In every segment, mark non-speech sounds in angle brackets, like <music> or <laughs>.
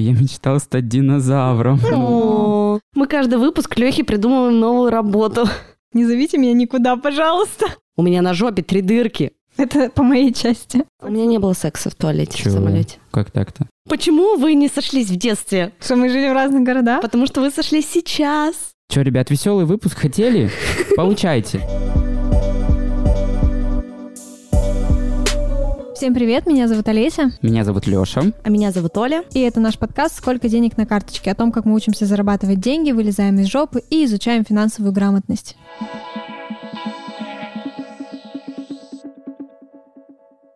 маленькой я мечтал стать динозавром. О, Мы каждый выпуск Лехе придумываем новую работу. Не зовите меня никуда, пожалуйста. У меня на жопе три дырки. Это по моей части. У меня не было секса в туалете в Чего? самолете. Как так-то? Почему вы не сошлись в детстве? Что мы жили в разных городах? Потому что вы сошлись сейчас. Че, ребят, веселый выпуск хотели? <laughs> Получайте. Всем привет, меня зовут Олеся, Меня зовут Лёша. А меня зовут Оля. и это наш подкаст «Сколько денег на карточке?» о том, как мы учимся зарабатывать деньги, вылезаем из жопы и изучаем финансовую грамотность.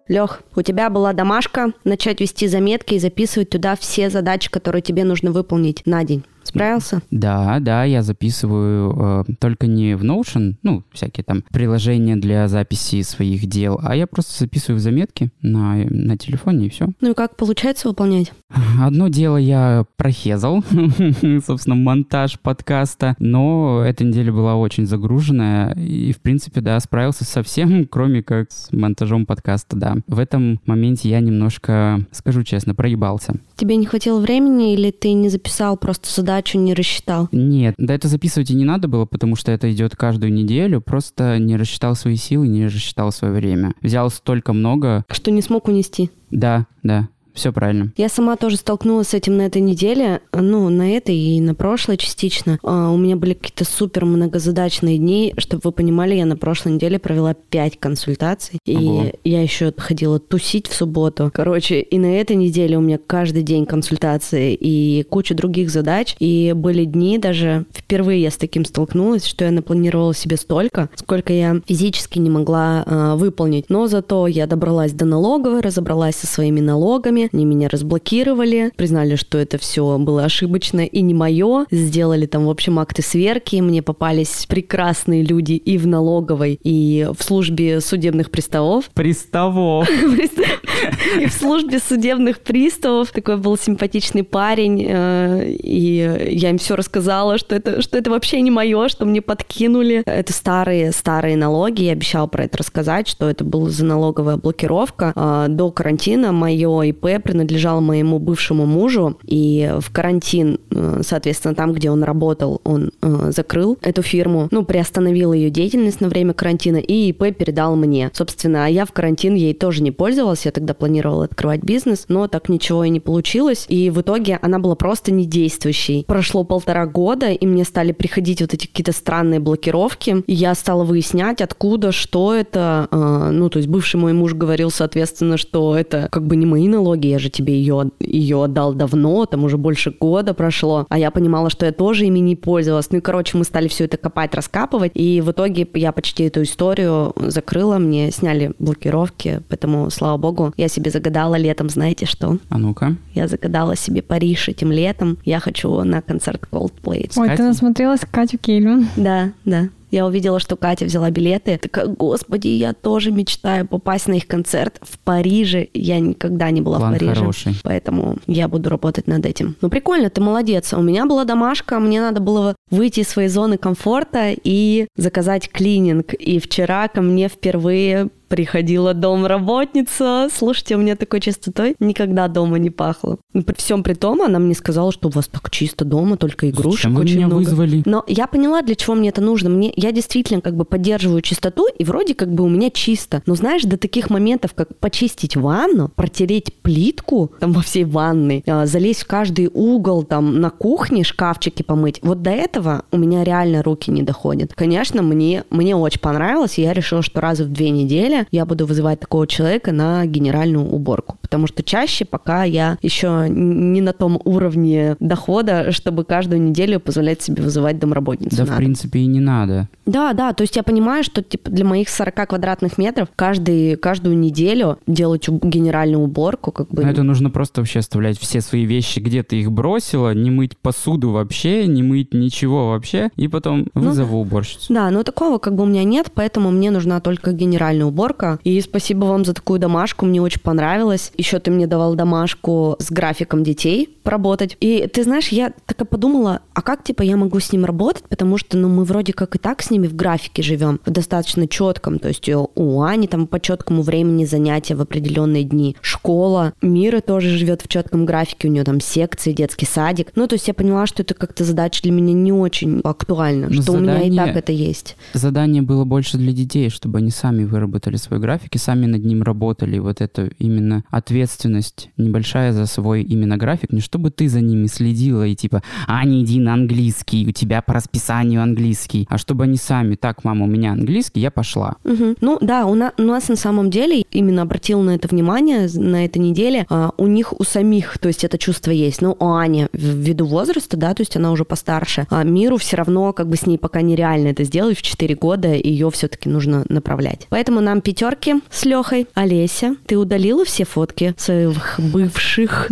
Лех, у тебя была домашка, начать вести заметки и записывать туда все задачи, которые тебе нужно выполнить на день. Справился? Да, да, я записываю э, только не в Notion, ну, всякие там приложения для записи своих дел, а я просто записываю в заметки на, на телефоне и все. Ну и как получается выполнять? Одно дело я прохезал, <laughs> собственно, монтаж подкаста, но эта неделя была очень загруженная, и, в принципе, да, справился со всем, <laughs> кроме как с монтажом подкаста, да. В этом моменте я немножко, скажу честно, проебался. Тебе не хватило времени или ты не записал просто задачу, не рассчитал? Нет, да это записывать и не надо было, потому что это идет каждую неделю, просто не рассчитал свои силы, не рассчитал свое время. Взял столько много, Что не смог унести? да, да, все правильно. Я сама тоже столкнулась с этим на этой неделе, ну, на этой и на прошлой частично. А, У меня были какие-то супер многозадачные дни. Чтобы вы понимали, я на прошлой неделе провела пять консультаций. И Ого. я еще ходила тусить в субботу. Короче, и на этой неделе у меня каждый день консультации и куча других задач. И были дни даже, впервые я с таким столкнулась, что я напланировала себе столько, сколько я физически не могла а, выполнить. Но зато я добралась до налоговой, разобралась со своими налогами, они меня разблокировали, признали, что это все было ошибочно и не мое, сделали там, в общем, акты сверки, мне попались прекрасные люди и в налоговой, и в службе судебных приставов, Приставов. <laughs> и в службе судебных приставов такой был симпатичный парень, э, и я им все рассказала, что это, что это вообще не мое, что мне подкинули. Это старые, старые налоги, я обещала про это рассказать, что это была за налоговая блокировка. А, До карантина мое ИП принадлежало моему бывшему мужу, и в карантин, э, соответственно, там, где он работал, он э, закрыл эту фирму, ну, приостановил ее деятельность на время карантина, и ИП передал мне. Собственно, а я в карантин ей тоже не пользовалась, я тогда планировала открывать бизнес, но так ничего и не получилось, и в итоге она была просто недействующей. Прошло полтора года, и мне стали приходить вот эти какие-то странные блокировки, и я стала выяснять, откуда, что это, э, ну, то есть бывший мой муж говорил, соответственно, что это как бы не мои налоги, я же тебе ее, ее отдал давно, там уже больше года прошло, а я понимала, что я тоже ими не пользовалась. Ну и, короче, мы стали все это копать, раскапывать, и в итоге я почти эту историю закрыла, мне сняли блокировки, поэтому, слава богу, я себе загадала летом, знаете что? А ну-ка. Я загадала себе Париж этим летом, я хочу на концерт Coldplay. Ой, ты насмотрелась Катю Кейлю. Да, да. Я увидела, что Катя взяла билеты. Такая, господи, я тоже мечтаю попасть на их концерт в Париже. Я никогда не была План в Париже. хороший. Поэтому я буду работать над этим. Ну, прикольно, ты молодец. У меня была домашка, мне надо было выйти из своей зоны комфорта и заказать клининг. И вчера ко мне впервые приходила домработница. Слушайте, у меня такой чистотой никогда дома не пахло. При всем при том, она мне сказала, что у вас так чисто дома, только игрушек Зачем вы очень меня много. вызвали? Но я поняла, для чего мне это нужно. Мне, я действительно как бы поддерживаю чистоту, и вроде как бы у меня чисто. Но знаешь, до таких моментов, как почистить ванну, протереть плитку там во всей ванной, а, залезть в каждый угол там на кухне, шкафчики помыть, вот до этого у меня реально руки не доходят. Конечно, мне, мне очень понравилось, и я решила, что раз в две недели я буду вызывать такого человека на генеральную уборку. Потому что чаще пока я еще не на том уровне дохода, чтобы каждую неделю позволять себе вызывать домработницу. Да, на в принципе, и не надо. Да, да, то есть я понимаю, что типа для моих 40 квадратных метров каждый, каждую неделю делать генеральную уборку, как бы... Но это нужно просто вообще оставлять все свои вещи, где ты их бросила, не мыть посуду вообще, не мыть ничего вообще, и потом Ну вызову уборщицу. Да, но такого как бы у меня нет, поэтому мне нужна только генеральная уборка. И спасибо вам за такую домашку, мне очень понравилось. Еще ты мне давал домашку с графиком детей поработать. И ты знаешь, я так и подумала, а как, типа, я могу с ним работать, потому что, ну, мы вроде как и так с ними в графике живем, в достаточно четком, то есть у Ани там по четкому времени занятия в определенные дни, школа, Мира тоже живет в четком графике, у нее там секции, детский садик. Ну, то есть я поняла, что это как-то задача для меня не очень актуальна, Ну, что у меня и задание- так это есть. Задание было больше для детей, чтобы они сами выработали свой график и сами над ним работали. Вот это именно ответственность небольшая за свой именно график. Не чтобы ты за ними следила и типа, Аня, иди на английский, у тебя по расписанию английский. А чтобы они сами, так, мама, у меня английский, я пошла. Мгм. Ну да, у, на- у нас на самом деле, именно обратил на это внимание на этой неделе, а, у них у самих, то есть это чувство есть. Ну, у Ани ввиду возраста, да, то есть она уже постарше, а Миру все равно как бы с ней пока нереально это сделать в 4 года, ее все-таки нужно направлять. Поэтому нам пятерки с Лехой. Олеся, ты удалила все фотки своих бывших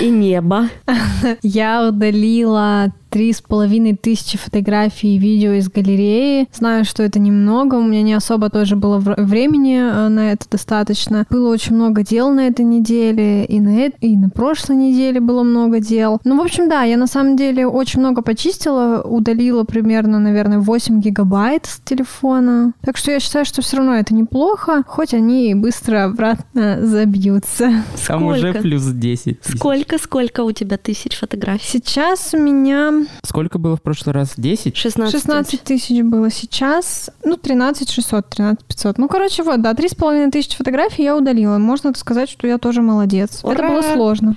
и небо. <laughs> Я удалила три с половиной тысячи фотографий и видео из галереи. Знаю, что это немного, у меня не особо тоже было вр- времени э, на это достаточно. Было очень много дел на этой неделе, и на, эт- и на прошлой неделе было много дел. Ну, в общем, да, я на самом деле очень много почистила, удалила примерно, наверное, 8 гигабайт с телефона. Так что я считаю, что все равно это неплохо, хоть они и быстро обратно <laughs> забьются. Там уже Сколько? плюс 10. тысяч. Сколько, сколько у тебя тысяч фотографий? Сейчас у меня Сколько было в прошлый раз? 10? 16. 16 тысяч было сейчас, ну, 13 600, 13 500. Ну, короче, вот, да, 3,5 тысячи фотографий я удалила. Можно сказать, что я тоже молодец. Это Ура! было сложно.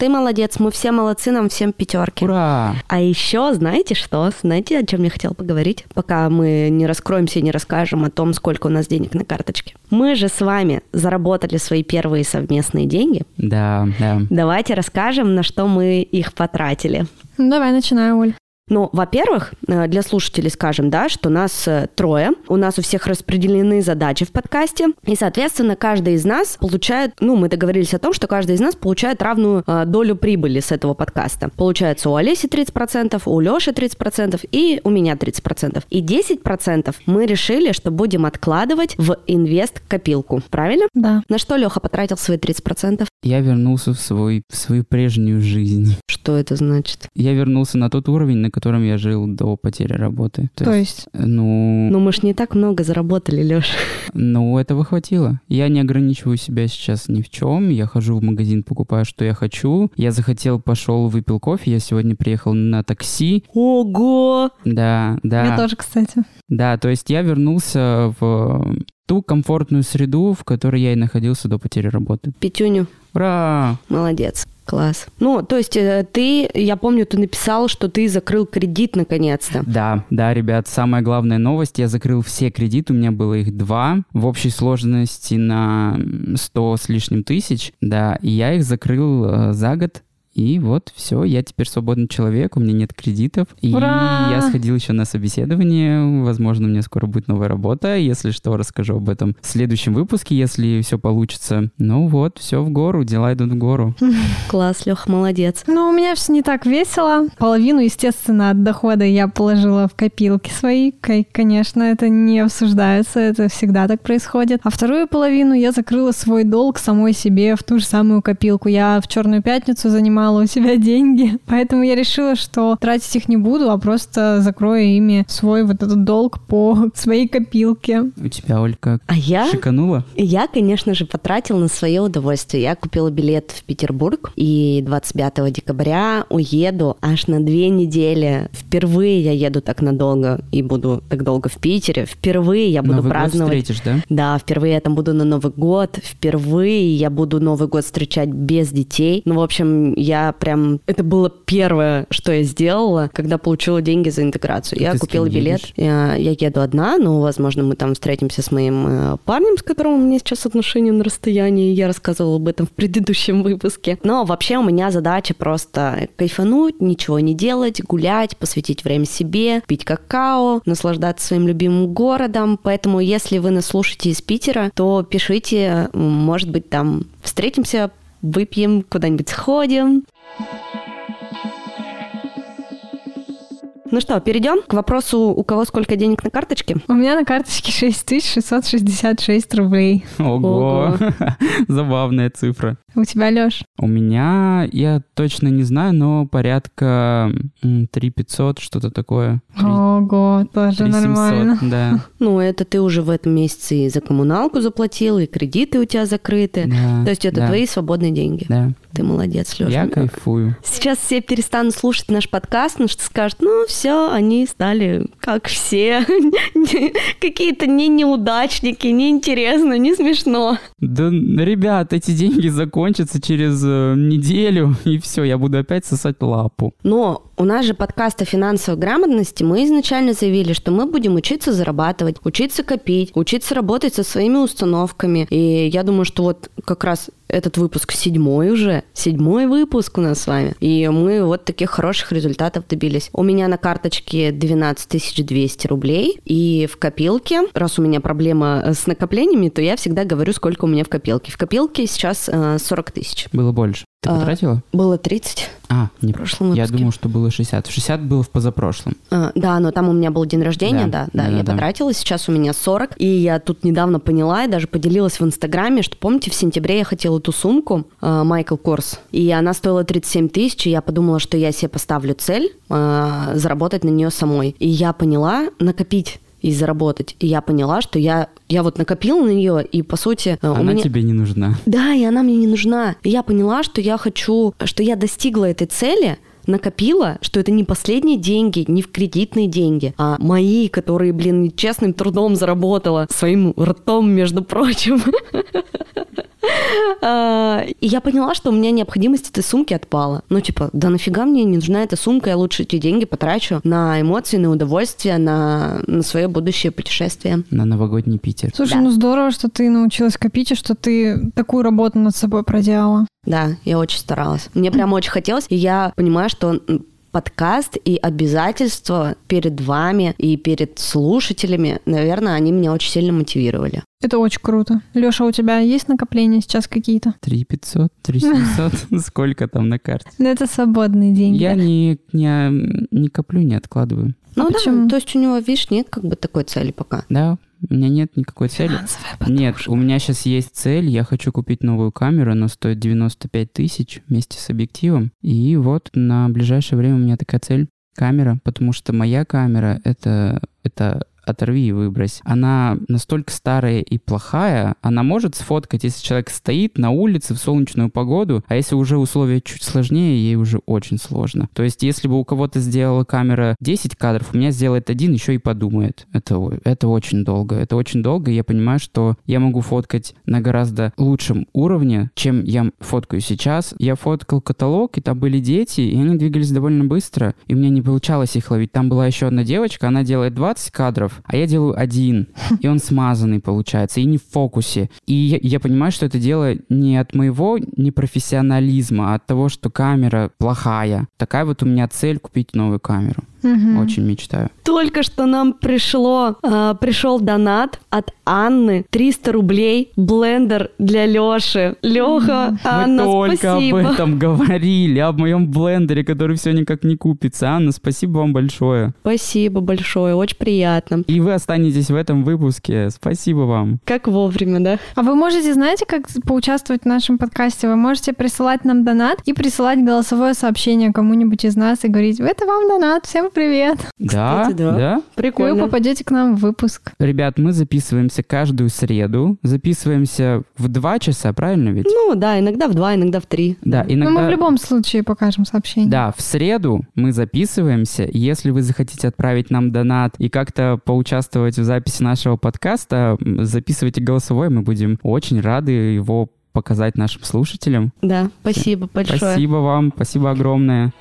Ты молодец, мы все молодцы, нам всем пятерки. Ура! А еще, знаете что? Знаете, о чем я хотела поговорить? Пока мы не раскроемся и не расскажем о том, сколько у нас денег на карточке. Мы же с вами заработали свои первые совместные деньги. Да, да. Давайте расскажем, на что мы их потратили. Давай, начинай, Оль. Ну, во-первых, э, для слушателей скажем, да, что нас э, трое, у нас у всех распределены задачи в подкасте, и, соответственно, каждый из нас получает, ну, мы договорились о том, что каждый из нас получает равную э, долю прибыли с этого подкаста. Получается у Олеси 30%, у Леши 30% и у меня 30%. И 10% мы решили, что будем откладывать в инвест-копилку. Правильно? Да. На что Леха потратил свои 30%? Я вернулся в, свой, в свою прежнюю жизнь. Что это значит? Я вернулся на тот уровень, на котором я жил до потери работы. То есть, Ну, Ну, мы ж не так много заработали, Леша. ну, этого хватило. Я не ограничиваю себя сейчас ни в чем. Я хожу в магазин, покупаю, что я хочу. Я захотел, пошел, выпил кофе. Я сегодня приехал на такси. Ого! Да, да. я тоже, кстати. Да, то есть я вернулся в ту комфортную среду, в которой я и находился до потери работы. Петюню. Ура! Молодец. Класс. Ну, то есть э, ты, я помню, ты написал, что ты закрыл кредит наконец-то. Да, да, ребят, самая главная новость, я закрыл все кредиты, у меня было их два, в общей сложности на 100 с лишним тысяч, да, и я их закрыл э, за год, и вот все, я теперь свободный человек, у меня нет кредитов. И Ура! я сходил еще на собеседование. Возможно, у меня скоро будет новая работа. Если что, расскажу об этом в следующем выпуске, если все получится. Ну вот, все в гору, дела идут в гору. <laughs> Класс, Лех, молодец. Ну, у меня все не так весело. Половину, естественно, от дохода я положила в копилки свои. Конечно, это не обсуждается, это всегда так происходит. А вторую половину я закрыла свой долг самой себе в ту же самую копилку. Я в Черную пятницу занимала у себя деньги, <laughs> поэтому я решила, что тратить их не буду, а просто закрою ими свой вот этот долг по <laughs> своей копилке. У тебя, Оль, как? А я? Шиканула? Я, конечно же, потратил на свое удовольствие. Я купила билет в Петербург и 25 декабря уеду аж на две недели. Впервые я еду так надолго и буду так долго в Питере. Впервые я буду Новый год праздновать. встретишь, да? Да, впервые я там буду на Новый год, впервые я буду Новый год встречать без детей. Ну, в общем, я прям... Это было первое, что я сделала, когда получила деньги за интеграцию. Я Ты с купила билет. Я, я еду одна, но, возможно, мы там встретимся с моим э, парнем, с которым у меня сейчас отношения на расстоянии. Я рассказывала об этом в предыдущем выпуске. Но вообще у меня задача просто кайфануть, ничего не делать, гулять, посвятить время себе, пить какао, наслаждаться своим любимым городом. Поэтому, если вы нас слушаете из Питера, то пишите, может быть, там встретимся, выпьем, куда-нибудь сходим. Ну что, перейдем к вопросу, у кого сколько денег на карточке? У меня на карточке 6666 рублей. Ого! <laughs> Забавная цифра. У тебя, Лёш? У меня, я точно не знаю, но порядка 3 500, что-то такое. 3, Ого, тоже 3 700, нормально. Да. <laughs> Ну, это ты уже в этом месяце и за коммуналку заплатил, и кредиты у тебя закрыты. да, То есть это да, твои свободные деньги. Да, Ты молодец, Лёша. я кайфую. Сейчас все перестанут слушать наш подкаст, потому что скажут, ну все, они стали как все, <laughs> какие-то не неудачники, неинтересно, не смешно. Да, ребят, эти деньги закончатся через э, неделю, <laughs> и все, я буду опять сосать лапу. Но у нас же подкаст о финансовой грамотности, мы изначально заявили, что мы будем учиться зарабатывать, учиться копить, учиться работать со своими установками. И я думаю, что вот как раз этот выпуск седьмой уже, седьмой выпуск у нас с вами. И мы вот таких хороших результатов добились. У меня на карточке 12 200 рублей, и в копилке, раз у меня проблема с накоплениями, то я всегда говорю, сколько у меня в копилке. В копилке сейчас э, 40 тысяч. Было больше. Ты А, потратила? Было 30 А, не в прошлом Я выпуске. думал, что было 60. 60 было в позапрошлом. А, да, но там у меня был день рождения, да, Да, да, я да-да-да. потратила, сейчас у меня 40, и я тут недавно поняла и даже поделилась в Инстаграме, что, помните, в сентябре я хотела эту сумку а, Майкл Корс, и она стоила 37 тысяч, и я подумала, что я себе поставлю цель а, заработать на нее самой, и я поняла накопить и заработать. И я поняла, что я, я вот накопила на нее, и по сути у Она меня... тебе не нужна. Да, и она мне не нужна. И я поняла, что я хочу, что я достигла этой цели, накопила, что это не последние деньги, не в кредитные деньги, а мои, которые, блин, честным трудом заработала, своим ртом, между прочим. <laughs> <laughs> А, И я поняла, что у меня необходимость этой сумки отпала. Ну, типа, да нафига мне не нужна эта сумка, я лучше эти деньги потрачу на эмоции, на удовольствие, на, на свое будущее путешествие. На новогодний Питер. Слушай, Да. ну здорово, что ты научилась копить, и что ты такую работу над собой проделала. Да, я очень старалась. Мне прям очень хотелось, и я понимаю, что подкаст и обязательства перед вами и перед слушателями, наверное, они меня очень сильно мотивировали. Это очень круто. Леша, у тебя есть накопления сейчас какие-то? 3 500, 3 700, сколько там на карте? Ну, это свободные деньги. Я не, не, не коплю, не откладываю. Ну да, почему? то есть у него, видишь, нет как бы такой цели пока. Да, у меня нет никакой цели. Нет, у меня сейчас есть цель, я хочу купить новую камеру, она стоит 95 тысяч вместе с объективом. И вот на ближайшее время у меня такая цель камера, потому что моя камера это, это оторви и выбрось. Она настолько старая и плохая, она может сфоткать, если человек стоит на улице в солнечную погоду, а если уже условия чуть сложнее, ей уже очень сложно. То есть, если бы у кого-то сделала камера 10 кадров, у меня сделает один, еще и подумает. Это, это очень долго. Это очень долго, и я понимаю, что я могу фоткать на гораздо лучшем уровне, чем я фоткаю сейчас. Я фоткал каталог, и там были дети, и они двигались довольно быстро, и меня не получалось их ловить. Там была еще одна девочка, она делает 20 кадров, а я делаю один, и он смазанный получается, и не в фокусе. И я, я понимаю, что это дело не от моего непрофессионализма, а от того, что камера плохая. Такая вот у меня цель купить новую камеру. Мгм. Очень мечтаю. Только что нам пришло, а, пришел донат от Анны, 300 рублей, блендер для Леши. Леха, Анна, Мы только спасибо. об этом говорили, об моем блендере, который все никак не купится. Анна, спасибо вам большое. Спасибо большое, очень приятно. И вы останетесь в этом выпуске. Спасибо вам. Как вовремя, да? А вы можете, знаете, как поучаствовать в нашем подкасте? Вы можете присылать нам донат и присылать голосовое сообщение кому-нибудь из нас и говорить, это вам донат, всем привет. Да, Кстати, да. да. И вы Прикольно. попадете к нам в выпуск. Ребят, мы записываемся каждую среду. Записываемся в два часа, правильно ведь? Ну да, иногда в два, иногда в три. Да, Но иногда... мы в любом случае покажем сообщение. Да, в среду мы записываемся. Если вы захотите отправить нам донат и как-то поучаствовать в записи нашего подкаста, записывайте голосовой, мы будем очень рады его показать нашим слушателям. Да, спасибо большое. Спасибо вам, спасибо огромное.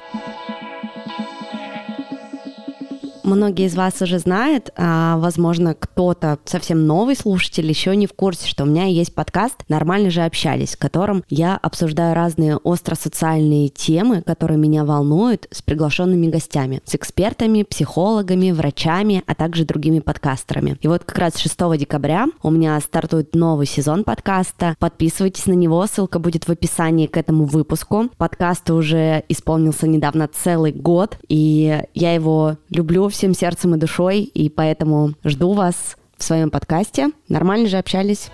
Многие из вас уже знают, а, возможно, кто-то совсем новый слушатель еще не в курсе, что у меня есть подкаст «Нормально же общались», в котором я обсуждаю разные остросоциальные темы, которые меня волнуют, с приглашенными гостями, с экспертами, психологами, врачами, а также другими подкастерами. И вот как раз 6 декабря у меня стартует новый сезон подкаста. Подписывайтесь на него, ссылка будет в описании к этому выпуску. Подкаст уже исполнился недавно целый год, и я его люблю всем сердцем и душой, и поэтому жду вас в своем подкасте. Нормально же общались.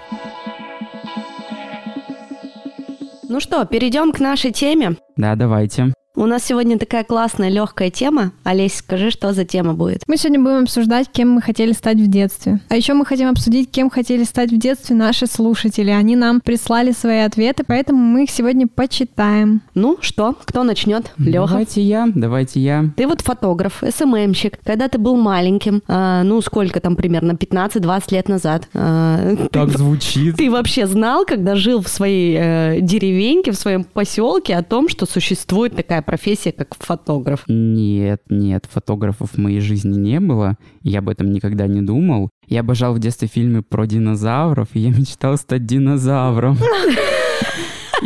Ну что, перейдем к нашей теме. Да, давайте. У нас сегодня такая классная, легкая тема. Олесь, скажи, что за тема будет? Мы сегодня будем обсуждать, кем мы хотели стать в детстве. А еще мы хотим обсудить, кем хотели стать в детстве наши слушатели. Они нам прислали свои ответы, поэтому мы их сегодня почитаем. Ну что, кто начнет? Леха. Давайте я, давайте я. Ты вот фотограф, СММщик. Когда ты был маленьким, а, ну сколько там примерно, 15-20 лет назад. а, <laughs> Так ты, звучит. ты вообще знал, когда жил в своей э, деревеньке, в своем поселке, о том, что существует такая профессия, как фотограф? Нет, нет, фотографов в моей жизни не было. Я об этом никогда не думал. Я обожал в детстве фильмы про динозавров, и я мечтал стать динозавром. <laughs>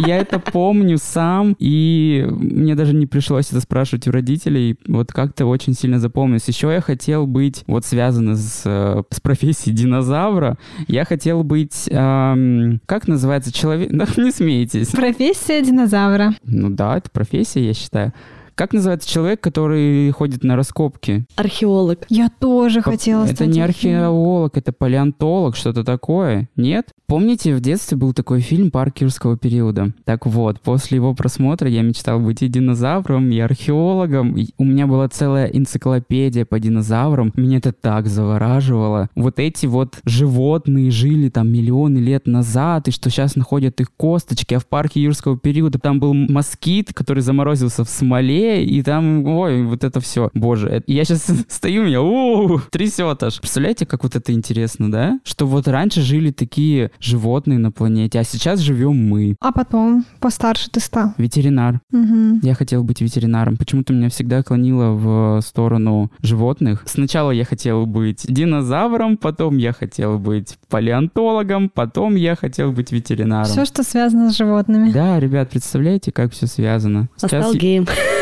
Я это помню сам, и мне даже не пришлось это спрашивать у родителей. Вот как-то очень сильно запомнилось. Еще я хотел быть, вот связано с, э, с профессией динозавра, я хотел быть, эм, как называется, человек... <laughs> Да, не смейтесь. Профессия динозавра. Ну да, это профессия, я считаю. Как называется человек, который ходит на раскопки? Археолог. Я тоже хотела Это стать не археологом. археолог, это палеонтолог, что-то такое. Нет? Помните, в детстве был такой фильм «Парк юрского периода»? Так вот, после его просмотра я мечтал быть и динозавром, и археологом. И у меня была целая энциклопедия по динозаврам. Меня это так завораживало. Вот эти вот животные жили там миллионы лет назад, и что сейчас находят их косточки, а в парке юрского периода там был москит, который заморозился в смоле, и там, ой, вот это все. Боже, это- я сейчас <laughs> стою, меня у трясет аж. Представляете, как вот это интересно, да? Что вот раньше жили такие животные на планете, а сейчас живем мы. А потом, постарше ты стал. Ветеринар. Мгм. Я хотел быть ветеринаром. Почему-то меня всегда клонило в сторону животных. Сначала я хотел быть динозавром, потом я хотел быть палеонтологом, потом я хотел быть ветеринаром. Все, что связано с животными. Да, ребят, представляете, как все связано? Сейчас Асталгейм. <laughs>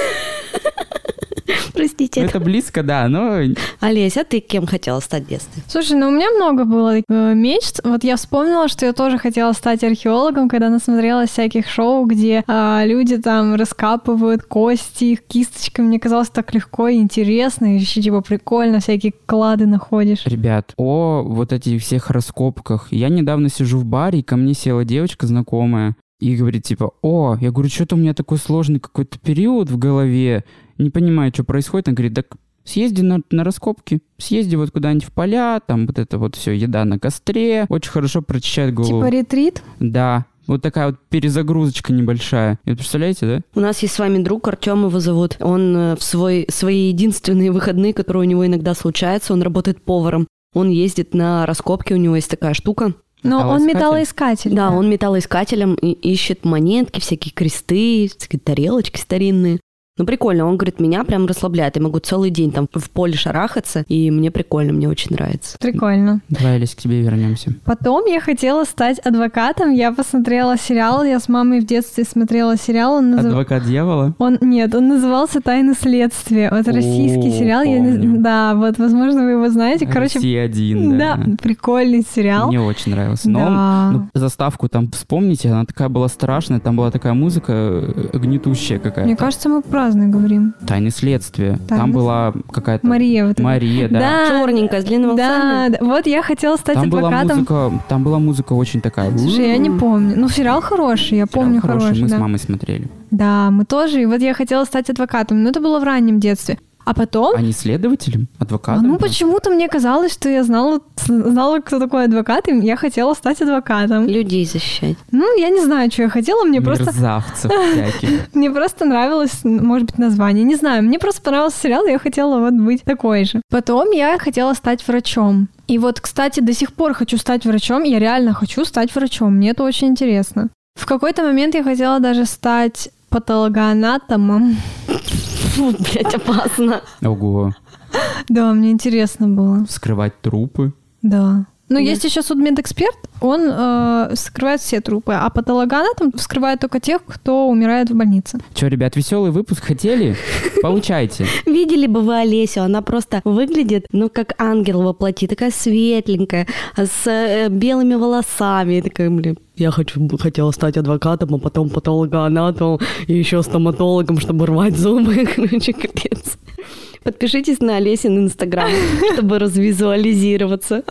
<laughs> Простите. Это близко, да, но Олесь, а ты кем хотела стать в детстве? Слушай, ну у меня много было э, мечт. Вот я вспомнила, что я тоже хотела стать археологом, когда насмотрелась всяких шоу, где а, люди там раскапывают кости, их кисточками. Мне казалось так легко и интересно, и еще типа прикольно, всякие клады находишь. Ребят, о вот этих всех раскопках. Я недавно сижу в баре, и ко мне села девочка знакомая и говорит, типа, о, я говорю, что-то у меня такой сложный какой-то период в голове, не понимаю, что происходит. Она говорит, так съезди на, на раскопки, съезди вот куда-нибудь в поля, там вот это вот все, еда на костре, очень хорошо прочищает голову. Типа ретрит? Да, вот такая вот перезагрузочка небольшая. И вот представляете, да? У нас есть с вами друг, Артем его зовут. Он э, в свой, свои единственные выходные, которые у него иногда случаются, он работает поваром. Он ездит на раскопки, у него есть такая штука. Но он Металлоискатель? металлоискатель. Да, он металлоискателем и ищет монетки, всякие кресты, всякие тарелочки старинные. Ну, прикольно, он говорит, меня прям расслабляет. Я могу целый день там в поле шарахаться, и мне прикольно, мне очень нравится. Прикольно. Давай, Олесь, к тебе вернемся. Потом я хотела стать адвокатом. Я посмотрела сериал. Я с мамой в детстве смотрела сериал. Он назыв- Адвокат дьявола? Он нет, он назывался Тайны следствия. Вот российский О, сериал. Я не- помню. Да, вот, возможно, вы его знаете. Короче, Россия один, да. да, прикольный сериал. Мне очень нравился. Но он- Да. ну, заставку там вспомните, она такая была страшная, там была такая музыка э, гнетущая какая-то. Мне кажется, мы праздно говорим. Тайны следствия. Тайны Там была какая-то... Мария вот. Мария, да. Да. Черненькая, с волосами. Да, да, вот я хотела стать Там была адвокатом. музыка, там была музыка очень такая. Слушай, я не помню. Ну, сериал хороший, я Сериал помню хороший, хороший. мы да. с мамой смотрели. Да, мы тоже. И вот я хотела стать адвокатом, но это было в раннем детстве. А потом, А не следователем? а, Адвокатом? ну почему-то мне казалось, что я знала, знала, кто такой адвокат, и я хотела стать адвокатом. Людей защищать. Ну, я не знаю, что я хотела, мне просто, Мерзавцев <laughs> всяких. мне просто нравилось, может быть, название. Не знаю, мне просто понравился сериал, и я хотела вот быть такой же. Потом я хотела стать врачом. И вот, кстати, до сих пор хочу стать врачом. Я реально хочу стать врачом. Мне это очень интересно. В какой-то момент я хотела даже стать патологоанатомом. <laughs> Блядь, опасно. Ого. Да, мне интересно было. Вскрывать трупы. Да. Ну, Да. есть еще судмедэксперт, он э, скрывает все трупы, а патологоанатом вскрывает только тех, кто умирает в больнице. Че, ребят, веселый выпуск хотели? Получайте. Видели бы вы Олесю, она просто выглядит, ну, как ангел во плоти, такая светленькая, с э, белыми волосами, и такая, блин, я хочу, хотела стать адвокатом, а потом патологоанатомом и еще стоматологом, чтобы рвать зубы, <laughs> короче, капец. Подпишитесь на Олесин инстаграм, <laughs> чтобы развизуализироваться.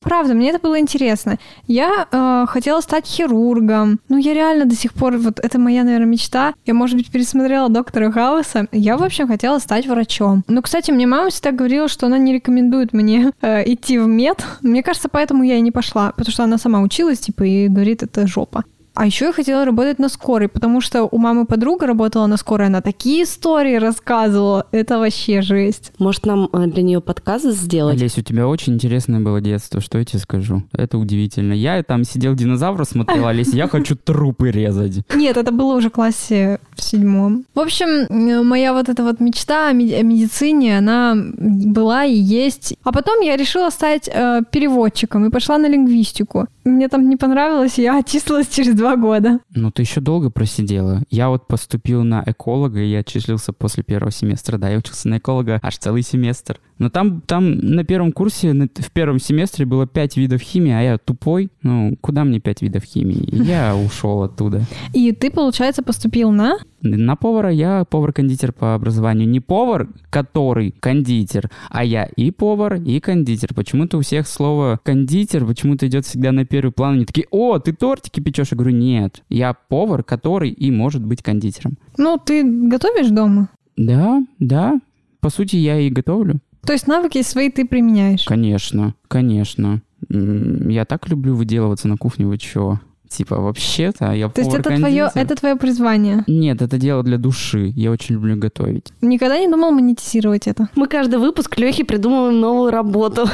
Правда, мне это было интересно. Я э, хотела стать хирургом. Ну, я реально до сих пор, вот это моя, наверное, мечта. Я, может быть, пересмотрела доктора Хауса. Я, в общем, хотела стать врачом. Но, кстати, мне мама всегда говорила, что она не рекомендует мне <laughs> э, идти в мед. Мне кажется, поэтому я и не пошла, потому что она сама училась, типа, и говорит, это жопа. А еще я хотела работать на скорой, потому что у мамы подруга работала на скорой, она такие истории рассказывала. Это вообще жесть. Может, нам э, для нее подкаст сделать? Олесь, у тебя очень интересное было детство, что я тебе скажу. Это удивительно. Я там сидел динозавра смотрел, Олесь, я хочу трупы резать. Нет, это было уже в классе в седьмом. В общем, моя вот эта вот мечта о медицине, она была и есть. А потом я решила стать э, переводчиком и пошла на лингвистику. Мне там не понравилось, я отчислилась через два года. Ну, ты еще долго просидела. Я вот поступил на эколога, и я отчислился после первого семестра. Да, я учился на эколога аж целый семестр. Но там, там на первом курсе, на, в первом семестре было пять видов химии, а я тупой. Ну, куда мне пять видов химии? Я <laughs> ушел оттуда. И ты, получается, поступил на? На повара я повар-кондитер по образованию. Не повар, который кондитер, а я и повар, и кондитер. Почему-то у всех слово кондитер почему-то идет всегда на первый план. Они такие, о, ты тортики печешь? Я говорю, нет, я повар, который и может быть кондитером. Ну, ты готовишь дома? Да, да. По сути, я и готовлю. То есть навыки свои ты применяешь? Конечно, конечно. Я так люблю выделываться на кухне, вы чё? Типа, вообще-то я То есть это твое, это твое призвание? Нет, это дело для души. Я очень люблю готовить. Никогда не думал монетизировать это? Мы каждый выпуск Лехи придумываем новую работу.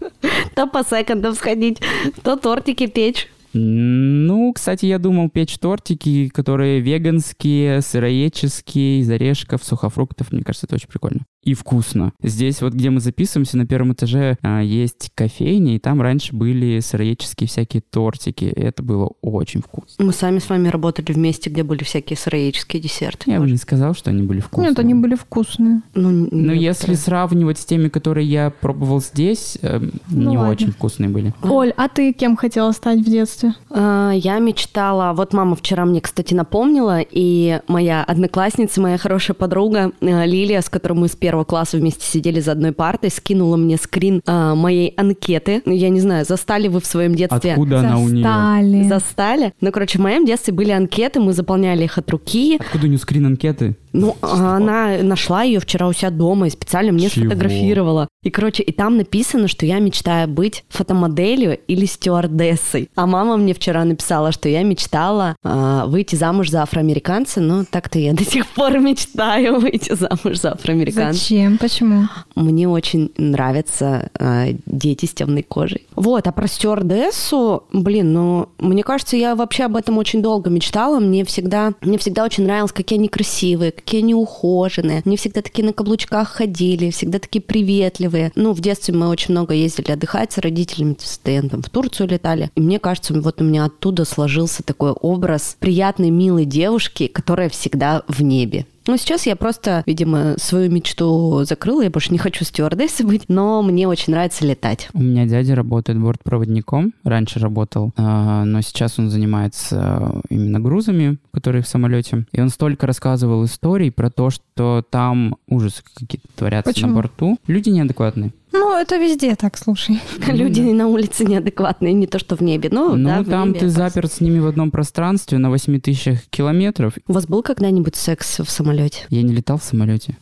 <laughs> То по секондам сходить, то тортики печь. Ну, кстати, я думал печь тортики, которые веганские, сыроедческие, из орешков, сухофруктов. Мне кажется, это очень прикольно и вкусно. Здесь вот, где мы записываемся, на первом этаже а, есть кофейня, и там раньше были сыроедческие всякие тортики. И это было очень вкусно. Мы сами с вами работали вместе, где были всякие сыроедческие десерты. Я бы не сказал, что они были вкусные. Нет, они были вкусные. Ну, Но если сравнивать с теми, которые я пробовал здесь, э, ну, не ладно. очень вкусные были. Оль, а ты кем хотела стать в детстве? А, я мечтала... Вот мама вчера мне, кстати, напомнила, и моя одноклассница, моя хорошая подруга э, Лилия, с которой мы с первого класса вместе сидели за одной партой, скинула мне скрин а, моей анкеты. Я не знаю, застали вы в своем детстве? Откуда застали. она у нее? Застали. Ну, короче, в моем детстве были анкеты, мы заполняли их от руки. Откуда у нее скрин анкеты? Ну, что? она нашла ее вчера у себя дома и специально мне Чего? сфотографировала. И, короче, и там написано, что я мечтаю быть фотомоделью или стюардессой. А мама мне вчера написала, что я мечтала э, выйти замуж за афроамериканца. Ну, так-то я до сих пор мечтаю выйти замуж за афроамериканца. Зачем? Почему? Мне очень нравятся э, дети с темной кожей. Вот, а про стюардессу, блин, ну, мне кажется, я вообще об этом очень долго мечтала. Мне всегда, мне всегда очень нравилось, какие они красивые, какие они ухоженные. Они всегда такие на каблучках ходили, всегда такие приветливые. Ну, в детстве мы очень много ездили отдыхать с родителями, постоянно в Турцию летали. И мне кажется, вот у меня оттуда сложился такой образ приятной, милой девушки, которая всегда в небе. Ну, сейчас я просто, видимо, свою мечту закрыла, я больше не хочу стюардессой быть, но мне очень нравится летать. У меня дядя работает бортпроводником, раньше работал, а, но сейчас он занимается именно грузами, которые в самолете. И он столько рассказывал историй про то, что там ужасы какие-то творятся Почему? на борту. Люди неадекватные. Ну, это везде так, слушай. Люди на улице неадекватные, не то что в небе. Ну, ну да, там ты заперт с ними в одном пространстве на 8 тысячах километров. У вас был когда-нибудь секс в самолете? Я не летал в самолете.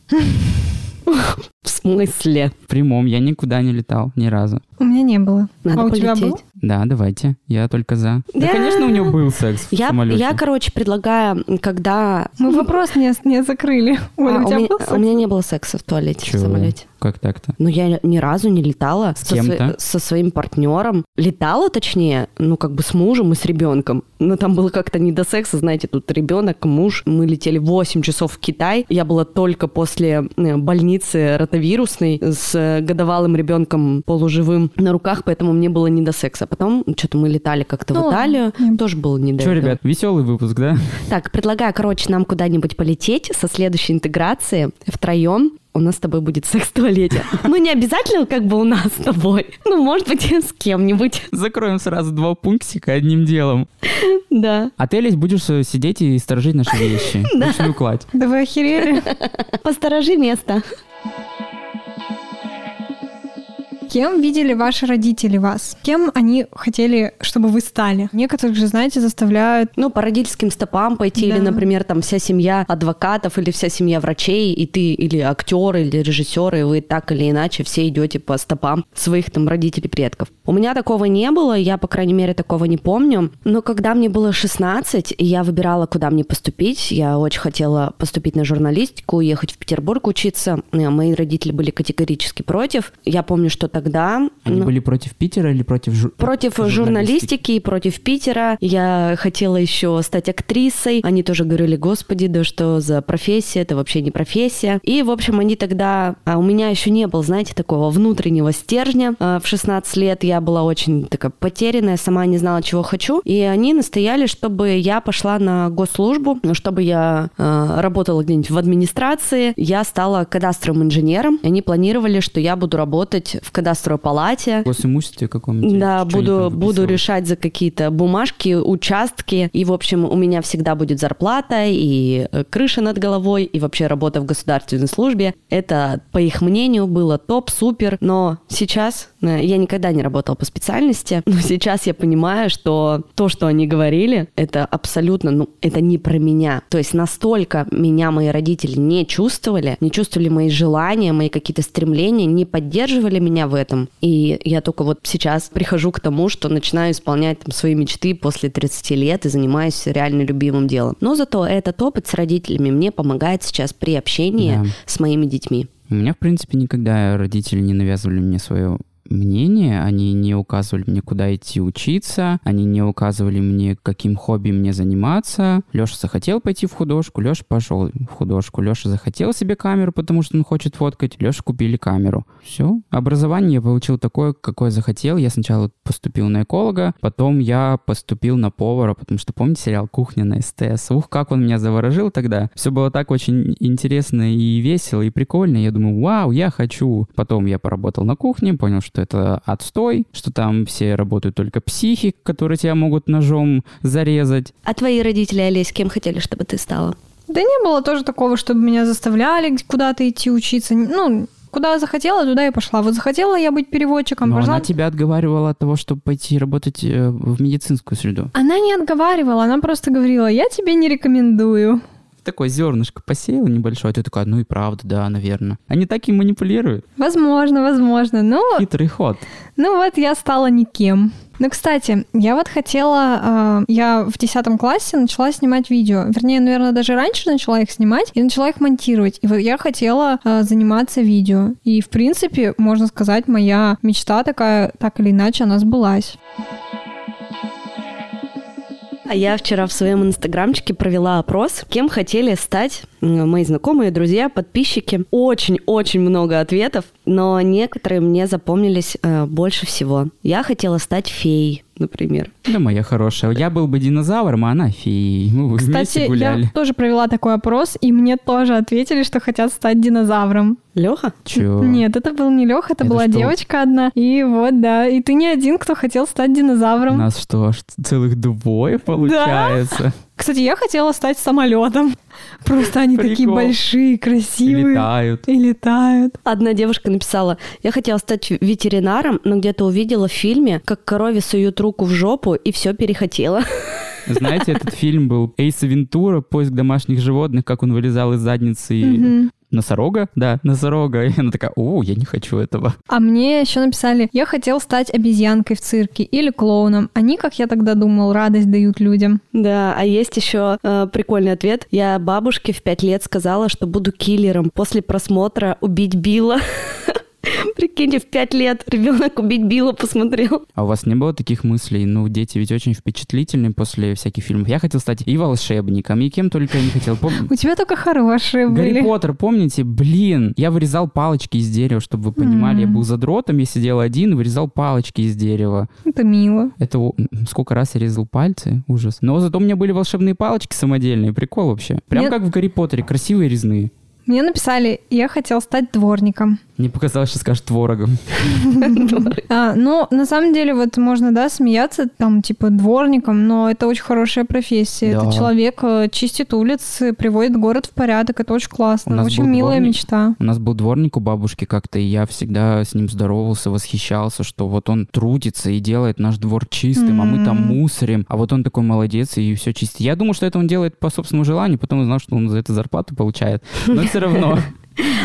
В смысле? В прямом. Я никуда не летал ни разу. У меня не было. Надо а у полететь. тебя был? Да, давайте. Я только за. Да, Да. конечно, у него был секс в Я, самолете. я, короче, предлагаю, когда... Мы вопрос не, не закрыли. Оля, А, у тебя меня, был у секс? меня не было секса в туалете Чего? в самолете. Как так-то? Ну, я ни разу не летала С со, кем-то? со своим партнером. Летала, точнее, ну, как бы с мужем и с ребенком. Но там было как-то не до секса, знаете, тут ребенок, муж. Мы летели 8 часов в Китай. Я была только после э, больницы ротовирусной с э, годовалым ребенком полуживым на руках, поэтому мне было не до секса. Потом что-то мы летали как-то Ну в. Италию, Не- тоже было не до этого. ребят, веселый выпуск, да? Так, предлагаю, короче, нам куда-нибудь полететь со следующей интеграции втроем. У нас с тобой будет секс в туалете. Ну, не обязательно как бы у нас с тобой. Ну, может быть, с кем-нибудь. Закроем сразу два пунктика одним делом. Да. А ты, Олесь, будешь э, сидеть и сторожить наши вещи. Будешь не укладь. Да вы охерели? Посторожи место. Кем видели ваши родители вас? Кем они хотели, чтобы вы стали? Некоторых же, знаете, заставляют... Ну, по родительским стопам пойти, Да. или, например, там вся семья адвокатов, или вся семья врачей, и ты или актер, или режиссер, и вы так или иначе все идете по стопам своих там родителей, предков. У меня такого не было, я, по крайней мере, такого не помню. Но когда мне было 16, и я выбирала, куда мне поступить, я очень хотела поступить на журналистику, уехать в Петербург учиться. Мои родители были категорически против. Я помню, что тогда... Они ну, были против Питера или против жу- Против журналистики? журналистики и против Питера. Я хотела еще стать актрисой. Они тоже говорили, господи, да что за профессия, это вообще не профессия. И, в общем, они тогда... а у меня еще не было, знаете, такого внутреннего стержня. А, В 16 лет я была очень такая потерянная, сама не знала, чего хочу. И они настояли, чтобы я пошла на госслужбу, ну, чтобы я э, работала где-нибудь в администрации. Я стала кадастровым инженером. Они планировали, что я буду работать в кадастровой палате. Госимуществе каком-нибудь? Да, буду, буду решать за какие-то бумажки, участки. И, в общем, у меня всегда будет зарплата и э, крыша над головой, и вообще работа в государственной службе. Это, по их мнению, было топ, супер. Но сейчас я никогда не работала по специальности, но сейчас я понимаю, что то, что они говорили, это абсолютно, ну, это не про меня. То есть настолько меня мои родители не чувствовали, не чувствовали мои желания, мои какие-то стремления, не поддерживали меня в этом. И я только вот сейчас прихожу к тому, что начинаю исполнять там, свои мечты после 30 лет и занимаюсь реально любимым делом. Но зато этот опыт с родителями мне помогает сейчас при общении Да. с моими детьми. У меня, в принципе, никогда родители не навязывали мне свое мнение, они не указывали мне, куда идти учиться, они не указывали мне, каким хобби мне заниматься. Леша захотел пойти в художку, Леша пошел в художку. Леша захотел себе камеру, потому что он хочет фоткать. Леша купили камеру. Все. Образование я получил такое, какое захотел. Я сначала поступил на эколога, потом я поступил на повара, потому что, помните сериал «Кухня» на СТС? Ух, как он меня заворожил тогда. Все было так очень интересно и весело, и прикольно. Я думаю, вау, я хочу. Потом я поработал на кухне, понял, что это отстой, что там все работают только психи, которые тебя могут ножом зарезать. А твои родители, Олесь, кем хотели, чтобы ты стала? Да не было тоже такого, чтобы меня заставляли куда-то идти учиться. Ну, куда захотела, туда и пошла. Вот захотела я быть переводчиком, Но пошла. она тебя отговаривала от того, чтобы пойти работать э, в медицинскую среду. Она не отговаривала, она просто говорила, я тебе не рекомендую. Такое зернышко посеяла небольшое, а ты такая, ну и правда, да, наверное. Они так и манипулируют. Возможно, возможно. Но, Хитрый ход. ну вот я стала никем. Ну, кстати, я вот хотела, э, я в 10 классе начала снимать видео. Вернее, наверное, даже раньше начала их снимать и начала их монтировать. И вот я хотела э, заниматься видео. И, в принципе, можно сказать, моя мечта такая, так или иначе, она сбылась. А я вчера в своем инстаграмчике провела опрос, кем хотели стать мои знакомые, друзья, подписчики. Очень-очень много ответов, но некоторые мне запомнились э, больше всего. Я хотела стать феей, например. Да, моя хорошая. Я был бы динозавром, а она феей. Мы вместе Кстати, гуляли. я тоже провела такой опрос, и мне тоже ответили, что хотят стать динозавром. Леха? Чё? Нет, это был не Леха, это, Это была что? девочка одна. И вот, да. И ты не один, кто хотел стать У динозавром. нас что, аж целых двое получается? Кстати, я хотела стать самолетом. Просто они такие Прикол. большие, И красивые. летают. И летают. Одна девушка написала, я хотела стать ветеринаром, но где-то увидела в фильме, как корове суют руку в жопу, и все перехотела. Знаете, этот фильм был Эйса Вентура, поиск домашних животных, как он вылезал из задницы и- Мгм. Носорога. Да, носорога. <laughs> И она такая, о, я не хочу этого. А мне еще написали, я хотел стать обезьянкой в цирке или клоуном. Они, как я тогда думал, радость дают людям. Да, а есть еще э, прикольный ответ. Я бабушке в пять лет сказала, что буду киллером после просмотра «Убить Билла». <laughs> <laughs> Прикиньте, в пять лет ребенок «Убить Билла» посмотрел. А у вас не было таких мыслей? Ну, дети ведь очень впечатлительны после всяких фильмов. Я хотел стать и волшебником, и кем только я не хотел. Пом- У тебя только хорошие Гарри были. Поттер, помните? Блин, я вырезал палочки из дерева, чтобы вы понимали. Я М. был задротом, я сидел один и вырезал палочки из дерева. Это мило. Это сколько раз я резал пальцы, ужас. Но зато у меня были волшебные палочки самодельные, прикол вообще. Прям Мне- как в Гарри Поттере, красивые резные. Мне написали, я хотел стать дворником. Мне показалось, что скажешь творогом. <laughs> А, ну, на самом деле, вот можно, да, смеяться, там, типа, дворником, но это очень хорошая профессия. Это человек э, чистит улицы, приводит город в порядок, это очень классно, очень милая мечта. У нас был дворник у бабушки как-то, и я всегда с ним здоровался, восхищался, что вот он трудится и делает наш двор чистым, а мы там мусорим, а вот он такой молодец и все чистит. Я думал, что это он делает по собственному желанию, потом узнал, что он за это зарплату получает. Но все равно. <laughs>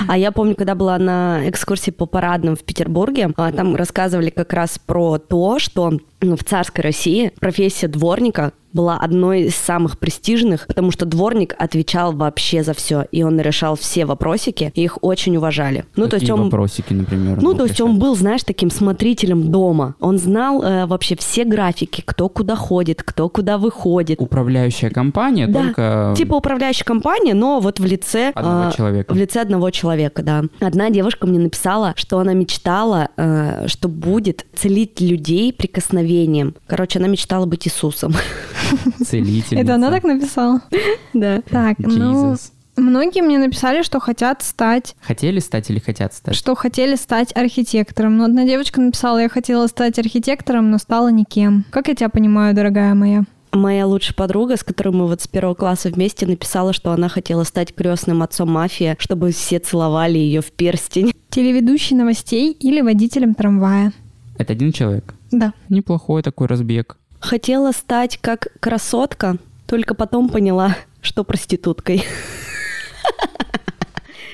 А я помню, когда была на экскурсии по парадным в Петербурге, а, там рассказывали как раз про то, что ну, в царской России профессия дворника была одной из самых престижных, потому что дворник отвечал вообще за все, и он решал все вопросики, и их очень уважали. Ну, то есть Какие он... вопросики, например? Ну, то есть он был, знаешь, таким смотрителем дома. Он знал э, вообще все графики, кто куда ходит, кто куда выходит. Управляющая компания, Да, только Типа управляющая компания, но вот в лице... одного а, человека. в лице одного человека, да. Одна девушка мне написала, что она мечтала, э, что будет целить людей прикосновением. Короче, она мечтала быть Иисусом. <laughs> <laughs> Целительница. Это она так написала? <laughs> Да. Так, ну, многие мне написали, что хотят стать Хотели стать или хотят стать? что хотели стать архитектором. Но одна девочка написала, я хотела стать архитектором, но стала никем. Как я тебя понимаю, дорогая моя? Моя лучшая подруга, с которой мы вот с первого класса вместе, написала, что она хотела стать крестным отцом мафии, чтобы все целовали ее в перстень. Телеведущий новостей или водителем трамвая? Это один человек? Да. Неплохой такой разбег. Хотела стать как красотка, только потом поняла, что проституткой.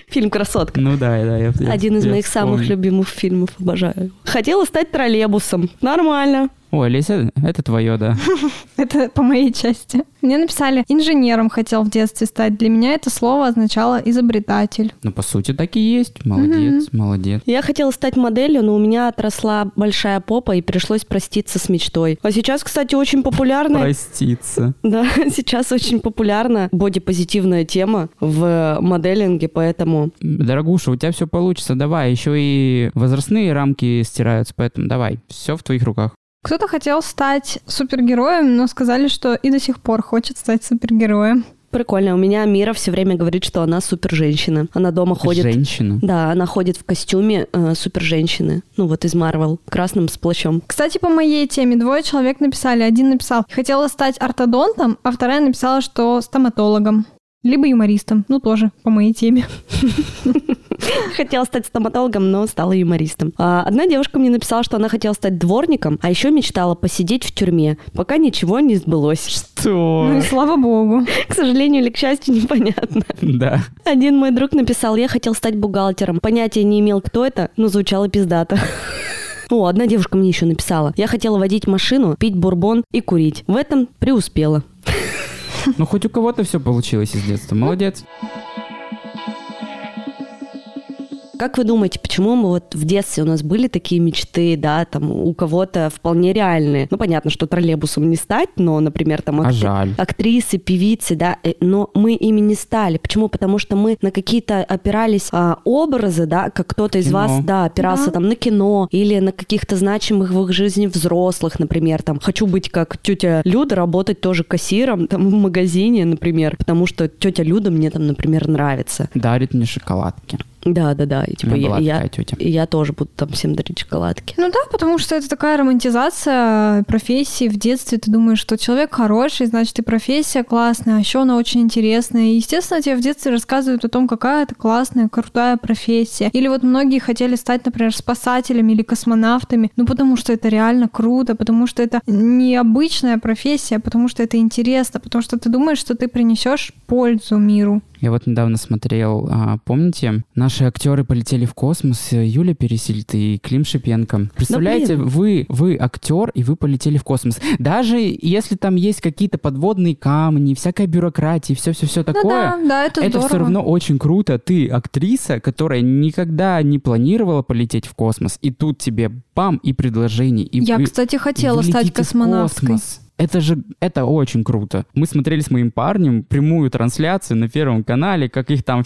Фильм «Красотка». Ну да, да. Я, я- Один из я моих самых вспомнил. любимых фильмов, обожаю. Хотела стать троллейбусом. Нормально. Ой, Леся, это твое, да. <laughs> Это по моей части. Мне написали, инженером хотел в детстве стать. Для меня это слово означало изобретатель. Ну, по сути, так и есть. Молодец, молодец. Я хотела стать моделью, но у меня отросла большая попа и пришлось проститься с мечтой. А сейчас, кстати, очень популярна... Проститься. <laughs> Да, сейчас очень популярна бодипозитивная тема в моделинге, поэтому Дорогуша, у тебя все получится, давай. Еще и возрастные рамки стираются, поэтому давай. Все в твоих руках. Кто-то хотел стать супергероем, но сказали, что и до сих пор хочет стать супергероем. прикольно. У меня Мира все время говорит, что она супер женщина. Она дома ходит... Женщина. Да, она ходит в костюме э, супер женщины. Ну вот из Марвел, красным с плащом. Кстати, по моей теме двое человек написали. Один написал, хотела стать ортодонтом, а вторая написала, что стоматологом. Либо юмористом. Ну, тоже по моей теме. <laughs> Хотела стать стоматологом, но стала юмористом. А, одна девушка мне написала, что она хотела стать дворником, а еще мечтала посидеть в тюрьме. Пока ничего не сбылось. Ну и Что? слава богу. <laughs> К сожалению или к счастью, <laughs> непонятно. Да. Один мой друг написал, я хотел стать бухгалтером. Понятия не имел, кто это, но звучало пиздато. О, одна девушка мне еще написала. Я хотела водить машину, пить бурбон и курить. В этом преуспела. Ну, хоть у кого-то все получилось из детства. Молодец. Как вы думаете, почему мы вот в детстве у нас были такие мечты, да, там у кого-то вполне реальные? Ну, понятно, что троллейбусом не стать, но, например, там А акти- жаль. актрисы, певицы, да, э, но мы ими не стали. Почему? Потому что мы на какие-то опирались а, образы, да, как кто-то из Кино. вас, да, опирался Да. там на кино или на каких-то значимых в их жизни взрослых, например, там, хочу быть как тетя Люда, работать тоже кассиром там в магазине, например, потому что тетя Люда мне там, например, нравится. Дарит мне шоколадки. Да, да, да. И, типа, я, была я- такая тетя. и я тоже буду там всем дарить шоколадки. Ну да, потому что это такая романтизация профессии в детстве. Ты думаешь, что человек хороший, значит и профессия классная, а еще она очень интересная. И, естественно, тебе в детстве рассказывают о том, какая это классная, крутая профессия. Или вот многие хотели стать, например, спасателями или космонавтами, ну потому что это реально круто, потому что это необычная профессия, потому что это интересно, потому что ты думаешь, что ты принесешь пользу миру. Я вот недавно смотрел, а, помните, наши актеры полетели в космос, э, Юля Пересильд и Клим Шипенко. Представляете, вы, вы актер, и вы полетели в космос. Даже если там есть какие-то подводные камни, всякая бюрократия, все-все-все такое, Ну да, да, это, это здорово. все равно очень круто. Ты актриса, которая никогда не планировала полететь в космос, и тут тебе бам, и предложение. И Я, вы- кстати, хотела стать космонавткой. Это же, это очень круто. Мы смотрели с моим парнем прямую трансляцию на Первом канале, как их там...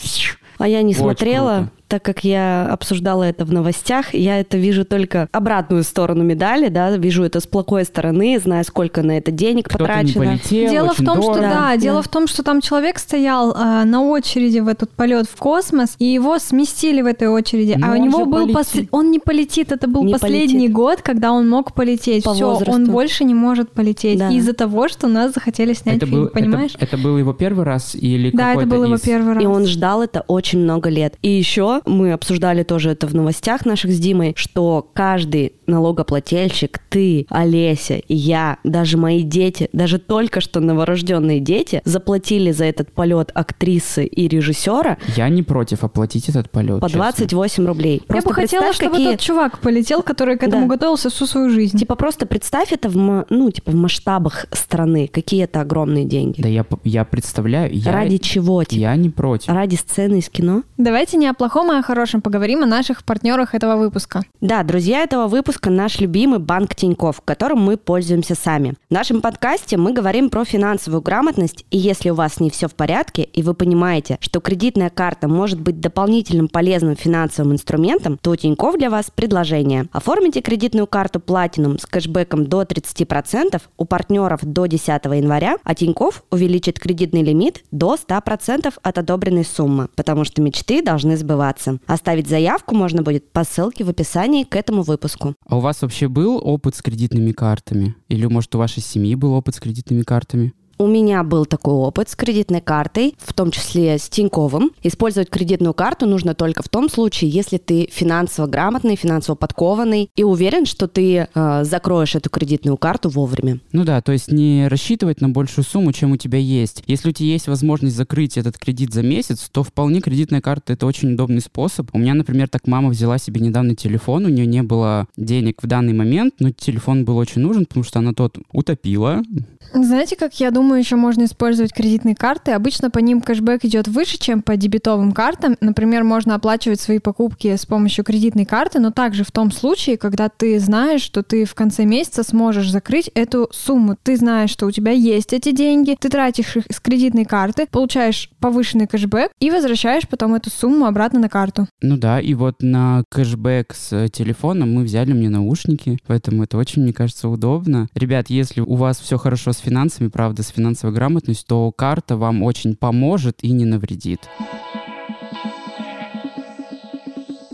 А я не Очень смотрела. круто. так как я обсуждала это в новостях, я это вижу только обратную сторону медали, да, вижу это с плохой стороны, знаю, сколько на это денег Кто-то потрачено. не полетел, Дело очень в том, дорого. что да, Да, дело в том, что там человек стоял а, на очереди в этот полет в космос, и его сместили в этой очереди. Но а у он него был посл- он не полетит, это был Не последний полетит. год, когда он мог полететь. По Все, он возрасту. больше не может полететь Да. из-за того, что нас захотели снять Это фильм, был, понимаешь? Это, это был его первый раз или да, это был его первый раз. И он ждал это очень много лет. И еще мы обсуждали тоже это в новостях наших с Димой, что каждый налогоплательщик, ты, Олеся, я, даже мои дети, даже только что новорожденные дети заплатили за этот полет актрисы и режиссера Я не против оплатить этот полет. по честно. 28 рублей. Я Просто бы хотела, чтобы какие... тот чувак полетел, который к этому Да. готовился всю свою жизнь. Типа просто представь это в, ну, типа в масштабах страны, какие это огромные деньги. Да я, я представляю, я, Ради чего? Типа? я не против. Ради сцены из кино? Давайте не о плохом, а о хорошем поговорим о наших партнерах этого выпуска. Да, друзья этого выпуска наш любимый банк Тиньков, которым мы пользуемся сами. В нашем подкасте мы говорим про финансовую грамотность, и если у вас не все в порядке, и вы понимаете, что кредитная карта может быть дополнительным полезным финансовым инструментом, то у Тиньков для вас предложение. Оформите кредитную карту Platinum с кэшбэком до 30% у партнеров до 10 января, а Тиньков увеличит кредитный лимит до 100% от одобренной суммы, потому что мечты должны сбываться. Оставить заявку можно будет по ссылке в описании к этому выпуску. А у вас вообще был опыт с кредитными картами? Или, может, у вашей семьи был опыт с кредитными картами? У меня был такой опыт с кредитной картой, в том числе с Тиньковым. Использовать кредитную карту нужно только в том случае, если ты финансово грамотный, финансово подкованный и уверен, что ты э, закроешь эту кредитную карту вовремя. Ну да, то есть не рассчитывать на большую сумму, чем у тебя есть. Если у тебя есть возможность закрыть этот кредит за месяц, то вполне кредитная карта это очень удобный способ. У меня, например, так мама взяла себе недавно телефон, у нее не было денег в данный момент, но телефон был очень нужен, потому что она тот утопила. Знаете, как я думаю, еще можно использовать кредитные карты? Обычно по ним кэшбэк идет выше, чем по дебетовым картам. Например, можно оплачивать свои покупки с помощью кредитной карты, но также в том случае, когда ты знаешь, что ты в конце месяца сможешь закрыть эту сумму. Ты знаешь, что у тебя есть эти деньги, ты тратишь их с кредитной карты, получаешь повышенный кэшбэк и возвращаешь потом эту сумму обратно на карту. Ну да, и вот на кэшбэк с э, телефоном мы взяли мне наушники, поэтому это очень, мне кажется, удобно. Ребят, если у вас все хорошо с финансами, правда, с финансовой грамотностью, то карта вам очень поможет и не навредит.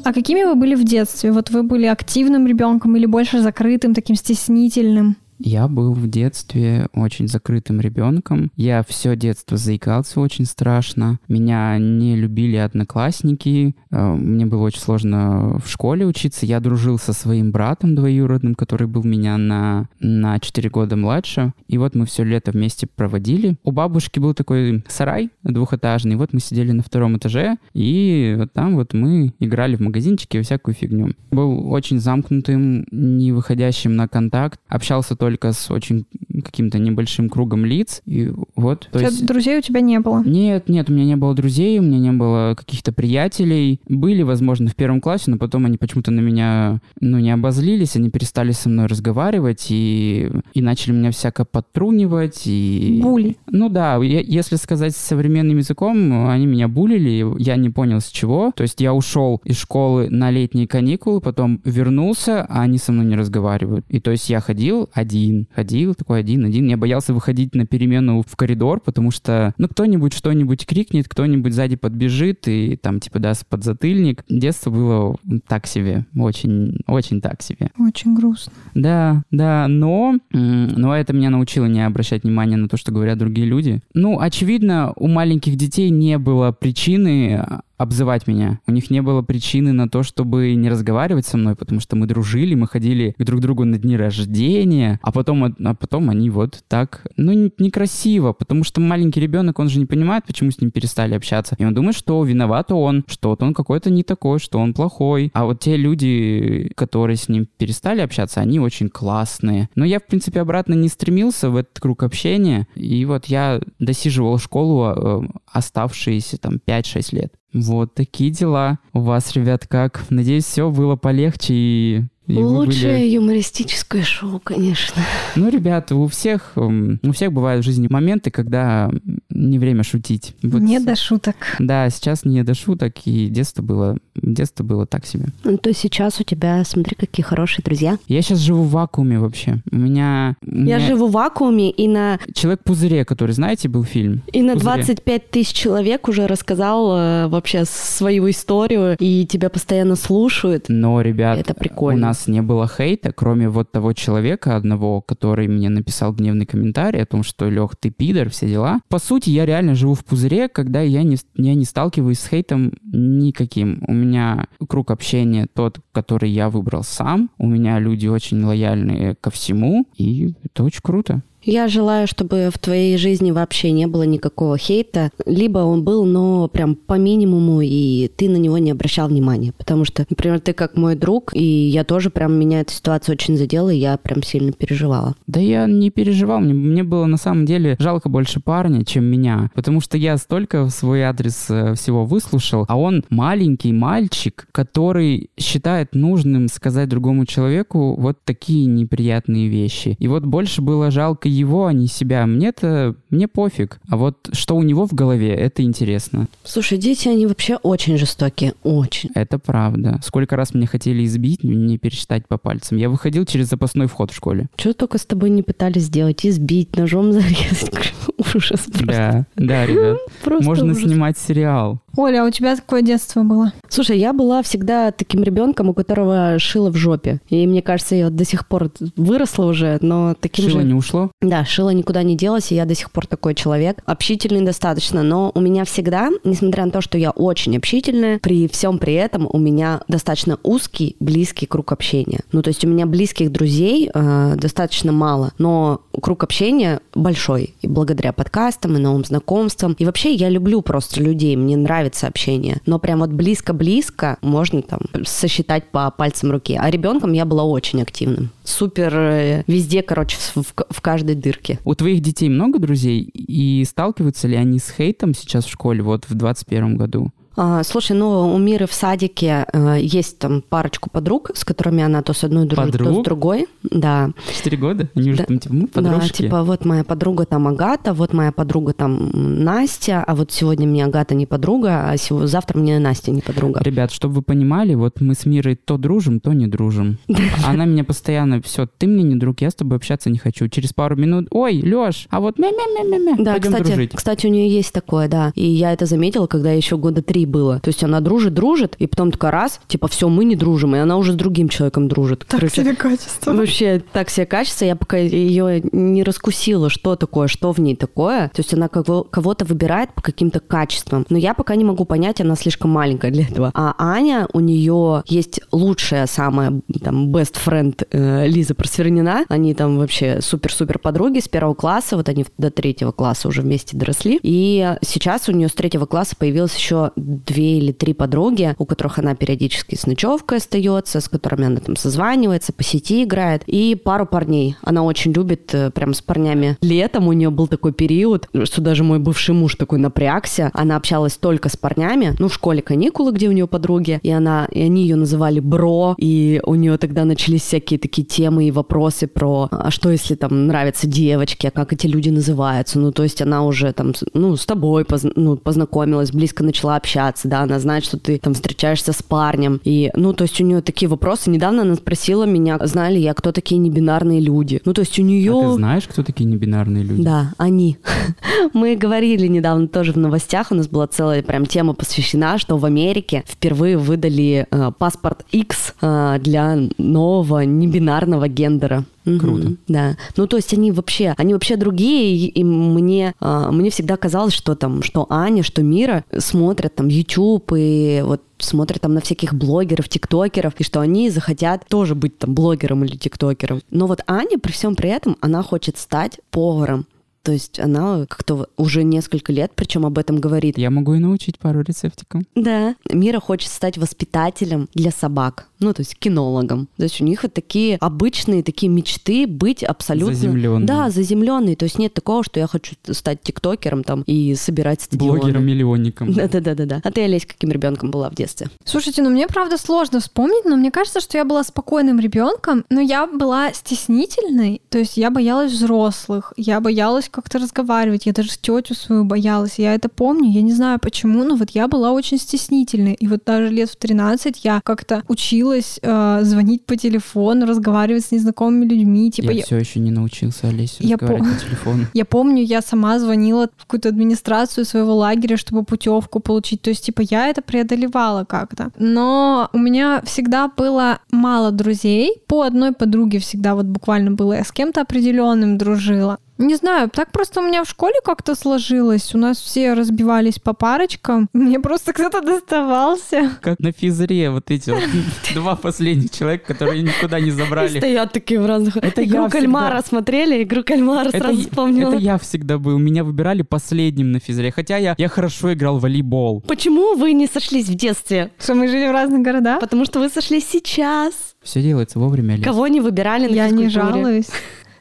А какими вы были в детстве? Вот вы были активным ребенком или больше закрытым, таким стеснительным? Я был в детстве очень закрытым ребенком. Я все детство заикался очень страшно. Меня не любили одноклассники. Э, Мне было очень сложно в школе учиться. Я дружил со своим братом двоюродным, который был меня на, на 4 года младше. И вот мы все лето вместе проводили. У бабушки был такой сарай двухэтажный. Вот мы сидели на втором этаже, и вот там вот мы играли в магазинчики и всякую фигню. Был очень замкнутым, не выходящим на контакт. Общался только с очень каким-то небольшим кругом лиц. И вот, то есть... Друзей у тебя не было. Нет, нет, у меня не было друзей, у меня не было каких-то приятелей. Были, возможно, в первом классе, но потом они почему-то на меня, ну, не обозлились, они перестали со мной разговаривать и, и начали меня всяко подтрунивать. И... Були. Ну да, я- если сказать современным языком, они меня булили, я не понял с чего. То есть я ушел из школы на летние каникулы, потом вернулся, а они со мной не разговаривают. И то есть я ходил один, ходил такой один-один. Я боялся выходить на перемену в коридор, потому что, ну, кто-нибудь что-нибудь крикнет, кто-нибудь сзади подбежит и там, типа, даст подзатыльник. Детство было так себе, очень, очень так себе. Очень грустно. Да, да, но, но это меня научило не обращать внимания на то, что говорят другие люди. Ну, очевидно, у маленьких детей не было причины обзывать меня. У них не было причины на то, чтобы не разговаривать со мной, потому что мы дружили, мы ходили к друг другу на дни рождения, а потом, от- а потом они вот так, ну, некрасиво, потому что маленький ребенок, он же не понимает, почему с ним перестали общаться. И он думает, что виноват он, что вот он какой-то не такой, что он плохой. А вот те люди, которые с ним перестали общаться, они очень классные. Но я, в принципе, обратно не стремился в этот круг общения. И вот я досиживал школу э, оставшиеся там 5-6 лет. Вот такие дела. У вас, ребят, как? Надеюсь, все было полегче и Вы Лучшее были- юмористическое шоу, конечно. Ну, ребята, у всех, м, у всех бывают в жизни моменты, когда не время шутить. Вот Не до шуток. Да, сейчас не до шуток, и детство было, детство было так себе. Ну, то сейчас у тебя, смотри, какие хорошие друзья. Я сейчас живу в вакууме вообще. У меня... у Я меня живу в вакууме, и на, Человек-пузыре, который, знаете, был фильм? и на Пузыре. 25 тысяч человек уже рассказал э, вообще свою историю, и тебя постоянно слушают. Но, ребят, Это прикольно. у нас не было хейта, кроме вот того человека одного, который мне написал гневный комментарий о том, что, Лех, ты пидор, все дела. По сути, я реально живу в пузыре, когда я не, я не сталкиваюсь с хейтом никаким. У меня круг общения тот, который я выбрал сам. У меня люди очень лояльные ко всему, и это очень круто. Я желаю, чтобы в твоей жизни вообще не было никакого хейта, либо он был, но прям по минимуму, и ты на него не обращал внимания. Потому что, например, ты как мой друг, и я тоже прям, меня эта ситуация очень задела, и я прям сильно переживала. Да я не переживал, мне, мне было на самом деле жалко больше парня, чем меня, потому что я столько в свой адрес э, всего выслушал, а он маленький мальчик, который считает нужным сказать другому человеку вот такие неприятные вещи. И вот больше было жалко его, а не себя. Мне-то, мне пофиг. А вот что у него в голове, это интересно. Слушай, дети, они вообще очень жестокие, очень. Это правда. Сколько раз меня хотели избить, не пересчитать по пальцам. Я выходил через запасной вход в школе. Что только с тобой не пытались сделать? Избить, ножом зарезать. <laughs> Ужас просто. Да, да, ребят. <laughs> Просто Можно ужас. снимать сериал. Оля, а у тебя какое детство было? Слушай, я была всегда таким ребенком, у которого шило в жопе. И мне кажется, я до сих пор выросла уже, но таким Шило же... не ушло? Да, шило никуда не делось, и я до сих пор такой человек. Общительный достаточно, но у меня всегда, несмотря на то, что я очень общительная, при всем при этом у меня достаточно узкий, близкий круг общения. Ну, то есть у меня близких друзей э, достаточно мало, но круг общения большой, и благодаря подкастам, и новым знакомствам. И вообще я люблю просто людей, мне нравится общение. Но прям вот близко-близко можно там сосчитать по пальцам руки. А ребенком я была очень активным. Супер э, везде, короче, в, в- в каждой дырке. У твоих детей много друзей? И сталкиваются ли они с хейтом сейчас в школе, вот в 21 году? А, слушай, ну у Миры в садике э, есть там парочку подруг, с которыми она то с одной дружит, то Подруг? с другой. Да. Четыре года? Они уже Да. там, типа, мы Да, подружки. типа вот моя подруга там Агата, вот моя подруга там Настя, а вот сегодня мне Агата не подруга, а сего- завтра мне Настя не подруга. Ребят, чтобы вы понимали, вот мы с Мирой то дружим, то не дружим. <laughs> Она меня постоянно, все, ты мне не друг, я с тобой общаться не хочу. Через пару минут, ой, Леш, а вот мя-мя-мя-мя-мя, Да, пойдем кстати, дружить. кстати, у нее есть такое, да. И я это заметила, когда еще года три было. То есть она дружит, дружит, и потом такая раз, типа, все, мы не дружим, и она уже с другим человеком дружит. Короче, качество. Вообще так себе качество, я пока ее не раскусила, что такое, что в ней такое. То есть она кого- кого-то выбирает по каким-то качествам. Но я пока не могу понять, она слишком маленькая для этого. А Аня, у нее есть лучшая самая там best friend э, Лиза Просвернина. Они там вообще супер-супер подруги с первого класса. Вот они до третьего класса уже вместе доросли. И сейчас у нее с третьего класса появилось еще две или три подруги, у которых она периодически с ночевкой остается, с которыми она там созванивается, по сети играет. И пару парней. Она очень любит э, прям с парнями. Летом у нее был такой период, что даже мой бывший муж такой напрягся. Она общалась только с парнями. Ну, в школе каникулы, где у нее подруги. И, она, и они ее называли бро. И у нее тогда начались всякие такие темы и вопросы про, а что если там нравятся девочки, а как эти люди называются. Ну, то есть она уже там, ну, с тобой позн- ну, познакомилась, близко начала общаться, да, она знает, что ты там встречаешься с парнем. И, ну, то есть у нее такие вопросы. Недавно она спросила меня, знали ли я, кто такие небинарные люди. Ну, то есть у нее... А ты знаешь, кто такие небинарные люди? Да, они. <laughs> Мы говорили недавно тоже в новостях, у нас была целая прям тема посвящена, что в Америке впервые выдали э, паспорт X э, для нового небинарного гендера. Круто. Да. Ну, то есть они вообще, они вообще другие, и, и мне, а, мне всегда казалось, что там, что Аня, что Мира смотрят там YouTube и вот смотрят там на всяких блогеров, тиктокеров, и что они захотят тоже быть там блогером или тиктокером. Но вот Аня при всем при этом, она хочет стать поваром. То есть она как-то уже несколько лет, причем об этом говорит. Я могу и научить пару рецептиков. Да. Мира хочет стать воспитателем для собак. Ну, то есть кинологом. То есть у них вот такие обычные такие мечты быть абсолютно... Заземлённые. Да, заземленные. То есть нет такого, что я хочу стать тиктокером там и собирать стадионы. Блогером-миллионником. <laughs> Да-да-да-да. А ты, Олесь, каким ребенком была в детстве? Слушайте, ну мне правда сложно вспомнить, но мне кажется, что я была спокойным ребенком, но я была стеснительной, то есть я боялась взрослых, я боялась как-то разговаривать, я даже тетю свою боялась, я это помню, я не знаю почему, но вот я была очень стеснительной, и вот даже лет в 13 я как-то училась э, звонить по телефону, разговаривать с незнакомыми людьми, типа я, я, все еще не научился, Олесю, Я разговаривать пом- по телефону. <laughs> я помню, я сама звонила в какую-то администрацию своего лагеря, чтобы путевку получить. То есть, типа, я это преодолевала как-то. Но у меня всегда было мало друзей. По одной подруге всегда вот буквально было. Я с кем-то определенным дружила. Не знаю, так просто у меня в школе как-то сложилось. У нас все разбивались по парочкам. <laughs> Мне просто кто-то доставался. Как на физре вот эти вот <laughs> два последних человека, которые никуда не И забрали. стоят такие в разных... Это Игру я кальмара всегда. смотрели, игру кальмара Это, сразу я- вспомнила. это я всегда был. Меня выбирали последним на физре. Хотя я, я хорошо играл в волейбол. Почему вы не сошлись в детстве? Что мы жили в разных городах? Потому что вы сошлись сейчас. Все делается вовремя. Кого не выбирали на Я не жалуюсь.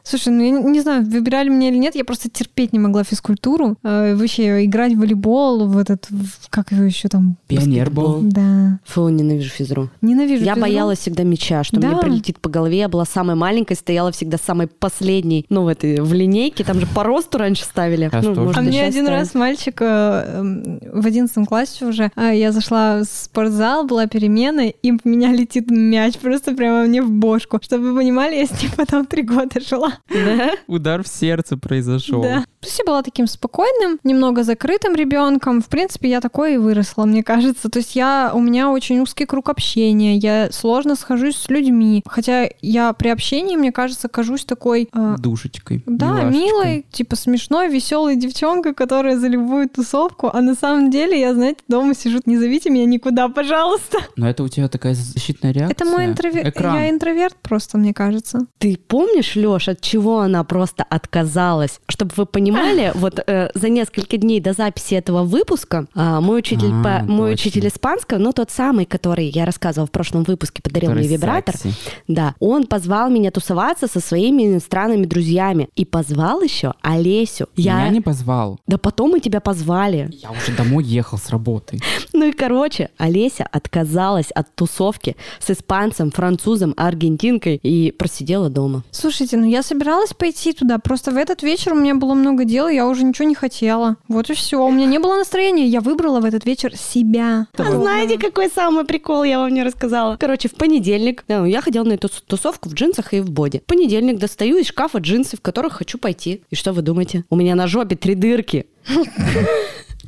Слушай, ну я не, не знаю, выбирали меня или нет, я просто терпеть не могла физкультуру. Э, вообще играть в волейбол, в этот, в- как его еще там? Пионер был. Да. Фу, ненавижу физру. Ненавижу. Я физру. боялась всегда мяча, что Да. мне прилетит по голове. Я была самой маленькой, стояла всегда самой последней, ну, в этой, в линейке. Там же по росту раньше ставили. Сейчас ну, может, А мне один ставят. раз мальчик э, эм, в одиннадцатом классе уже, а, я зашла в спортзал, была перемена, и в меня летит мяч просто прямо мне в бошку. Чтобы вы понимали, я с ним потом три года жила. Да? <laughs> Удар в сердце произошел. Да. То есть я была таким спокойным, немного закрытым ребенком. В принципе, я такой и выросла, мне кажется. То есть я, у меня очень узкий круг общения, я сложно схожусь с людьми. Хотя я при общении, мне кажется, кажусь такой... э, Душечкой. Да, милашечкой. милой, типа смешной, веселой девчонкой, которая за любую тусовку. А на самом деле я, знаете, дома сижу, не зовите меня никуда, пожалуйста. Но это у тебя такая защитная реакция. Это мой интроверт. Я интроверт просто, мне кажется. Ты помнишь, Лёш, от чего она просто отказалась? Чтобы вы понимали, вот э, за несколько дней до записи этого выпуска а, мой учитель, А, по- мой точно. учитель испанского, ну тот самый, который я рассказывала в прошлом выпуске, подарил Который мне вибратор, секси. да, он позвал меня тусоваться со своими иностранными друзьями и позвал еще Олесю. Я... Меня не позвал. Да потом мы тебя позвали. Я уже домой ехал с работы. <laughs> Ну и короче, Олеся отказалась от тусовки с испанцем, французом, аргентинкой и просидела дома. Слушайте, ну я собиралась пойти туда, просто в этот вечер у меня было много дел, и я уже ничего не хотела. Вот и все. У меня не было настроения, я выбрала в этот вечер себя. А знаете, какой самый прикол я вам не рассказала? Короче, в понедельник да, я ходила на эту тусовку в джинсах и в боди. В понедельник достаю из шкафа джинсы, в которых хочу пойти. И что вы думаете? У меня на жопе три дырки.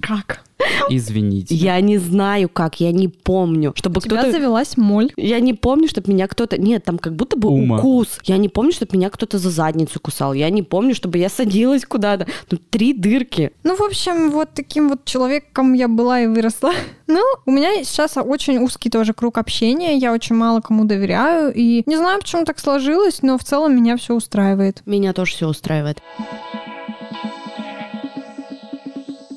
Как? Извините. Я не знаю как, я не помню, чтобы У тебя кто-то... завелась моль. Я не помню, чтобы меня кто-то... Нет, там как будто бы Ума. укус. Я не помню, чтобы меня кто-то за задницу кусал. Я не помню, чтобы я садилась куда-то. Ну, три дырки. Ну, в общем, вот таким вот человеком я была и выросла. <laughs> Ну, у меня сейчас очень узкий тоже круг общения, я очень мало кому доверяю, и не знаю, почему так сложилось, но в целом меня все устраивает. Меня тоже все устраивает.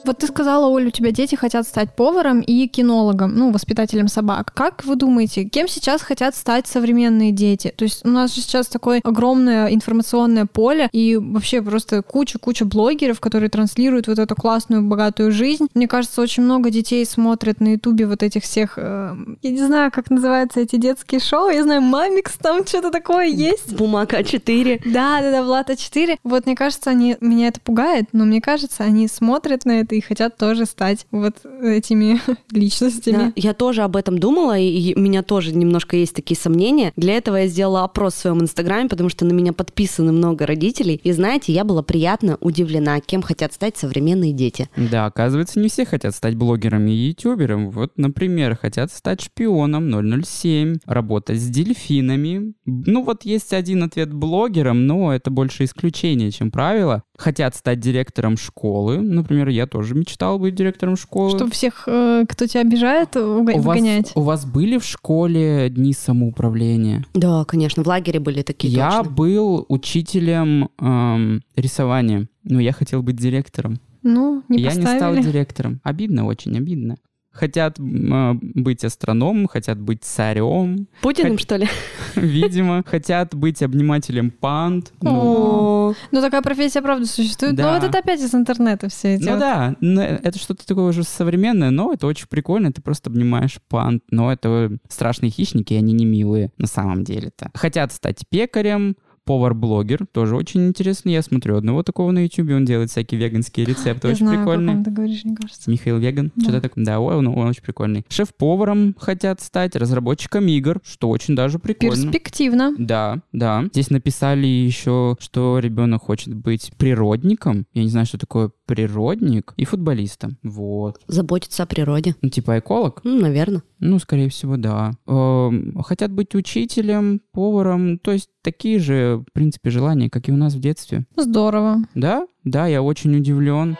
Вот ты сказала, Оля, у тебя дети хотят стать поваром и кинологом, ну, воспитателем собак. Как вы думаете, кем сейчас хотят стать современные дети? То есть у нас же сейчас такое огромное информационное поле и вообще просто куча-куча блогеров, которые транслируют вот эту классную, богатую жизнь. Мне кажется, очень много детей смотрят на ютубе вот этих всех, э, я не знаю, как называются эти детские шоу, я знаю, Мамикс, там что-то такое есть. Бумага 4. Да, да, да, Влада 4. Вот мне кажется, они меня это пугает, но мне кажется, они смотрят на это и хотят тоже стать вот этими <laughs> личностями. Да, я тоже об этом думала, и, у меня тоже немножко есть такие сомнения. Для этого я сделала опрос в своем инстаграме, потому что на меня подписаны много родителей. И знаете, я была приятно удивлена, кем хотят стать современные дети. Да, оказывается, не все хотят стать блогером и ютубером. Вот, например, хотят стать шпионом 007, работать с дельфинами. Ну вот есть один ответ блогером, но это больше исключение, чем правило. Хотят стать директором школы. Например, я тоже мечтал быть директором школы. Чтобы всех, э, кто тебя обижает, уга- у вас, у вас были в школе дни самоуправления? Да, конечно, в лагере были такие я точно. был учителем эм, рисования, но я хотел быть директором. Ну, не я не стал поставили. директором. Обидно, очень обидно. Хотят э, быть астрономом, хотят быть царем. Путиным, Хот... что ли? <laughs> Видимо. Хотят быть обнимателем панд. Ну, ну такая профессия, правда, существует. Но вот это опять из интернета все эти. Ну да, это что-то такое уже современное, но это очень прикольно. Ты просто обнимаешь панд. Но это страшные хищники, они не милые на самом деле-то. Хотят стать пекарем, повар-блогер, тоже очень интересный. Я смотрю одного такого на YouTube, он делает всякие веганские рецепты, Я очень знаю, прикольный. ты говоришь, мне кажется. Михаил Веган, да. что-то такое. Да, он, он очень прикольный. Шеф-поваром хотят стать, разработчиком игр, что очень даже прикольно. Перспективно. Да, да. Здесь написали еще, что ребенок хочет быть природником. Я не знаю, что такое природник и футболистом. Вот. Заботиться о природе. Ну, типа эколог? Ну, наверное. Ну, скорее всего, да. Эм, хотят быть учителем, поваром, то есть такие же, в принципе, желания, как и у нас в детстве. Здорово. Да, да, я очень удивлен.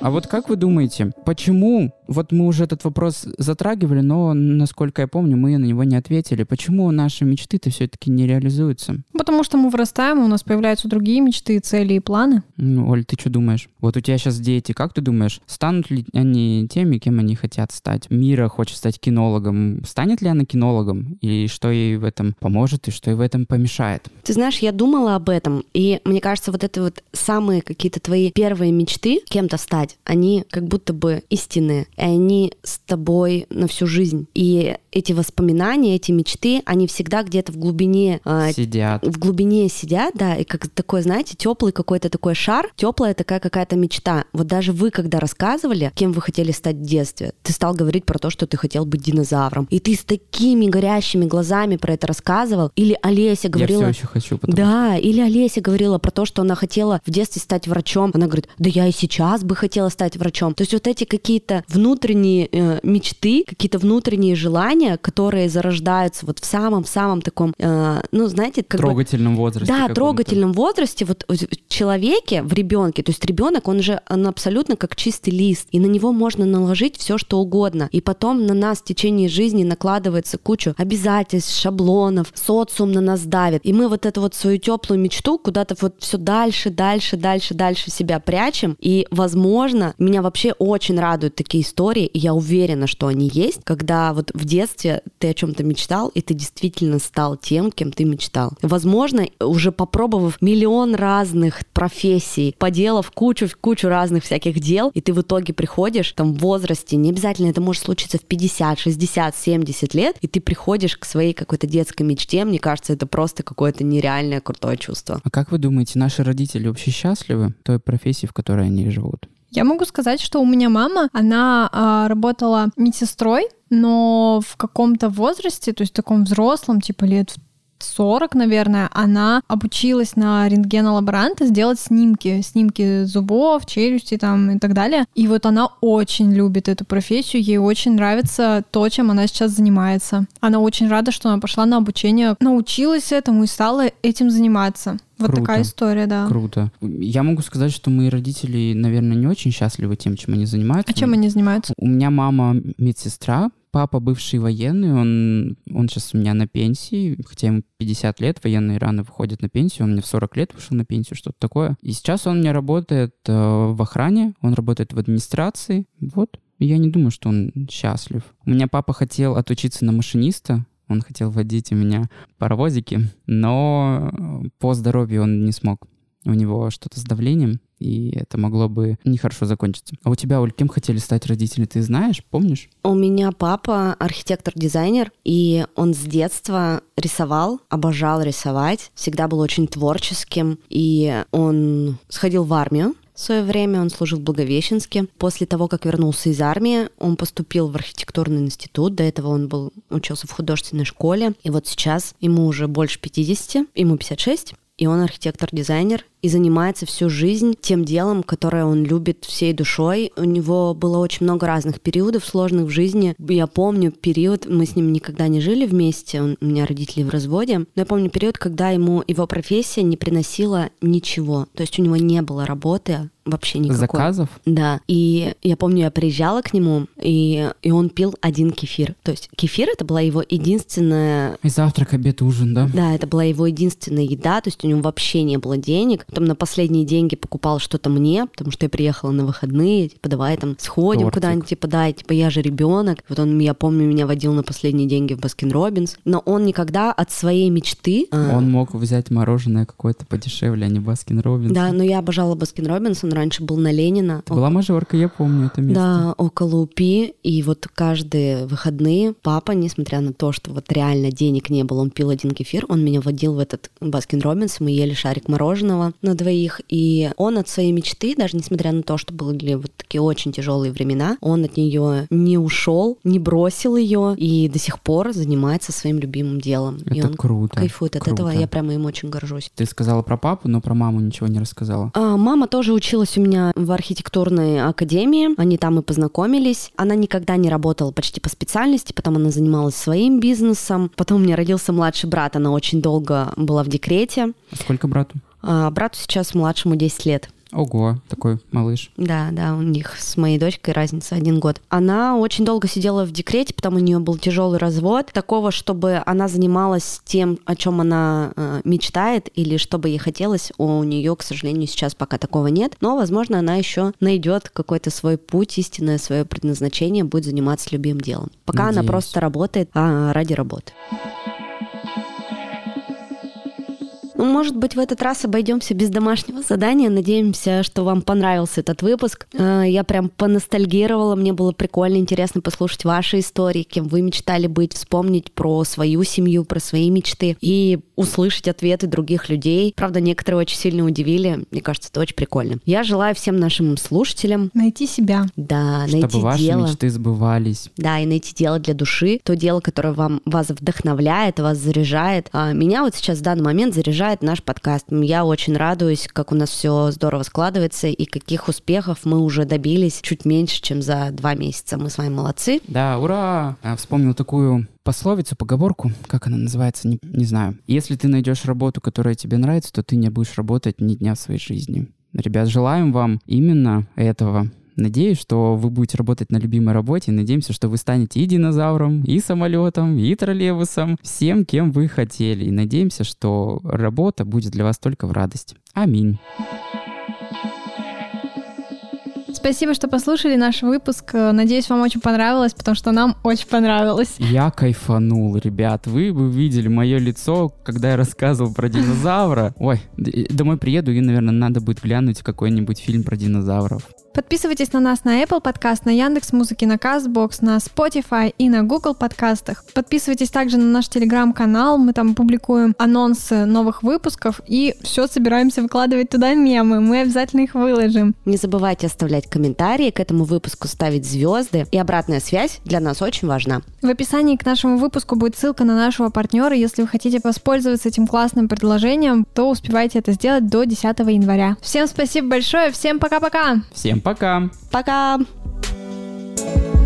А вот как вы думаете, почему, вот мы уже этот вопрос затрагивали, но, насколько я помню, мы на него не ответили, почему наши мечты-то все-таки не реализуются? Потому что мы вырастаем, у нас появляются другие мечты, цели и планы. Ну, Оль, ты что думаешь? Вот у тебя сейчас дети, как ты думаешь, станут ли они теми, кем они хотят стать? Мира хочет стать кинологом. Станет ли она кинологом? И что ей в этом поможет, и что ей в этом помешает? Ты знаешь, я думала об этом, и мне кажется, вот это вот самые какие-то твои первые мечты кем-то стать, они как будто бы истинные, и они с тобой на всю жизнь. И эти воспоминания, эти мечты, они всегда где-то в глубине э, сидят. В глубине сидят, да, и как такой, знаете, теплый какой-то такой шар, теплая такая какая-то мечта. Вот даже вы, когда рассказывали, кем вы хотели стать в детстве, ты стал говорить про то, что ты хотел быть динозавром, и ты с такими горящими глазами про это рассказывал. Или Олеся говорила. Я все еще хочу. Потому да, или Олеся говорила про то, что она хотела в детстве стать врачом. Она говорит, да я и сейчас бы хотела стать врачом. То есть вот эти какие-то внутренние э, мечты, какие-то внутренние желания, которые зарождаются вот в самом-самом таком, э, ну, знаете, как трогательном бы, возрасте. Да, трогательном возрасте, вот в человеке, в ребенке, то есть ребенок, он же он абсолютно как чистый лист, и на него можно наложить все, что угодно. И потом на нас в течение жизни накладывается кучу обязательств, шаблонов, социум на нас давит. И мы вот эту вот свою теплую мечту куда-то вот все дальше, дальше, дальше, дальше себя прячем. И, возможно, меня вообще очень радуют такие истории, и я уверена, что они есть, когда вот в детстве ты о чем-то мечтал, и ты действительно стал тем, кем ты мечтал. Возможно, уже попробовав миллион разных профессий, поделав кучу, кучу разных всяких дел, и ты в итоге приходишь там в возрасте, не обязательно это может случиться в 50, 60, 70 лет, и ты приходишь к своей какой-то детской мечте, мне кажется, это просто какое-то нереальное крутое чувство. А как вы думаете, наши родители вообще счастливы той профессии, в которой они живут? Я могу сказать, что у меня мама, она а, работала медсестрой, но в каком-то возрасте, то есть таком взрослом, типа лет 40, наверное, она обучилась на рентгенолаборанта сделать снимки, снимки зубов, челюсти там и так далее. И вот она очень любит эту профессию, ей очень нравится то, чем она сейчас занимается. Она очень рада, что она пошла на обучение, научилась этому и стала этим заниматься. Вот Круто. такая история, да. Круто. Я могу сказать, что мои родители, наверное, не очень счастливы тем, чем они занимаются. А чем они занимаются? У меня мама медсестра, папа бывший военный, он, он сейчас у меня на пенсии, хотя ему 50 лет, военные рано выходят на пенсию, он мне в 40 лет вышел на пенсию, что-то такое. И сейчас он у меня работает э, в охране, он работает в администрации, вот. Я не думаю, что он счастлив. У меня папа хотел отучиться на машиниста, он хотел водить у меня паровозики, но по здоровью он не смог. У него что-то с давлением, и это могло бы нехорошо закончиться. А у тебя, Оль, кем хотели стать родители, ты знаешь, помнишь? У меня папа архитектор-дизайнер, и он с детства рисовал, обожал рисовать, всегда был очень творческим, и он сходил в армию, в свое время он служил в Благовещенске. После того, как вернулся из армии, он поступил в архитектурный институт. До этого он был, учился в художественной школе. И вот сейчас ему уже больше 50, ему 56 и он архитектор-дизайнер и занимается всю жизнь тем делом, которое он любит всей душой. У него было очень много разных периодов сложных в жизни. Я помню период, мы с ним никогда не жили вместе, он, у меня родители в разводе, но я помню период, когда ему его профессия не приносила ничего. То есть у него не было работы, вообще никакой. Заказов? Да. И я помню, я приезжала к нему, и, и он пил один кефир. То есть кефир это была его единственная... И завтрак, обед, ужин, да? Да, это была его единственная еда, то есть у него вообще не было денег. Потом на последние деньги покупал что-то мне, потому что я приехала на выходные, типа, давай там сходим Тортик. куда-нибудь, типа, да, типа, я же ребенок. Вот он, я помню, меня водил на последние деньги в Baskin Robbins, но он никогда от своей мечты... а, Он мог взять мороженое какое-то подешевле, а не Baskin Robbins. Да, но я обожала Baskin Robbins, он раньше был на Ленина. Это была мажорка, я помню это место. Да, около УПИ. И вот каждые выходные папа, несмотря на то, что вот реально денег не было, он пил один кефир, он меня водил в этот Baskin Robbins, мы ели шарик мороженого на двоих. И он от своей мечты, даже несмотря на то, что были вот такие очень тяжелые времена, он от нее не ушел, не бросил ее и до сих пор занимается своим любимым делом. и Это он круто. кайфует от этого, круто. я прямо им очень горжусь. Ты сказала про папу, но про маму ничего не рассказала. А, Мама тоже училась у меня в архитектурной академии. Они там и познакомились. Она никогда не работала почти по специальности, потом она занималась своим бизнесом. Потом у меня родился младший брат, она очень долго была в декрете. А сколько брату? А брату сейчас младшему 10 лет. Ого, такой малыш. Да, да, у них с моей дочкой разница один год. Она очень долго сидела в декрете, потому у нее был тяжелый развод. Такого, чтобы она занималась тем, о чем она э, мечтает, или что бы ей хотелось, у нее, к сожалению, сейчас пока такого нет. Но, возможно, она еще найдет какой-то свой путь, истинное свое предназначение, будет заниматься любимым делом. Пока она Надеюсь. просто работает а, ради работы. Ну, может быть, в этот раз обойдемся без домашнего задания. Надеемся, что вам понравился этот выпуск. Э, Я прям поностальгировала. Мне было прикольно, интересно послушать ваши истории, кем вы мечтали быть, вспомнить про свою семью, про свои мечты и услышать ответы других людей. Правда, некоторые очень сильно удивили. Мне кажется, это очень прикольно. Я желаю всем нашим слушателям, Найти себя. да, Чтобы найти ваши дело. мечты сбывались. Да, и найти дело для души, то дело, которое вам, вас вдохновляет, вас заряжает. А меня вот сейчас в данный момент заряжает наш подкаст. Я очень радуюсь, как у нас все здорово складывается и каких успехов мы уже добились чуть меньше, чем за два месяца. Мы с вами молодцы. Да, ура! А, Вспомнил такую пословицу, поговорку, как она называется, не, не знаю. Если ты найдешь работу, которая тебе нравится, то ты не будешь работать ни дня в своей жизни. Ребят, желаем вам именно этого. Надеюсь, что вы будете работать на любимой работе. Надеемся, что вы станете и динозавром, и самолетом, и троллейбусом, всем, кем вы хотели. И надеемся, что работа будет для вас только в радость. Аминь. Спасибо, что послушали наш выпуск. Надеюсь, вам очень понравилось, потому что нам очень понравилось. Я кайфанул, ребят. Вы бы видели мое лицо, когда я рассказывал про динозавра. Ой, домой приеду и, наверное, надо будет глянуть какой-нибудь фильм про динозавров. Подписывайтесь на нас на Apple подкаст, на Яндекс Музыки, на Castbox, на Spotify и на Google подкастах. Подписывайтесь также на наш телеграм-канал, мы там публикуем анонсы новых выпусков и все собираемся выкладывать туда мемы, мы обязательно их выложим. Не забывайте оставлять комментарии к этому выпуску, ставить звезды. И обратная связь для нас очень важна. В описании к нашему выпуску будет ссылка на нашего партнера. Если вы хотите воспользоваться этим классным предложением, то успевайте это сделать до 10 января. Всем спасибо большое, всем пока-пока! Всем пока! Пока! Thank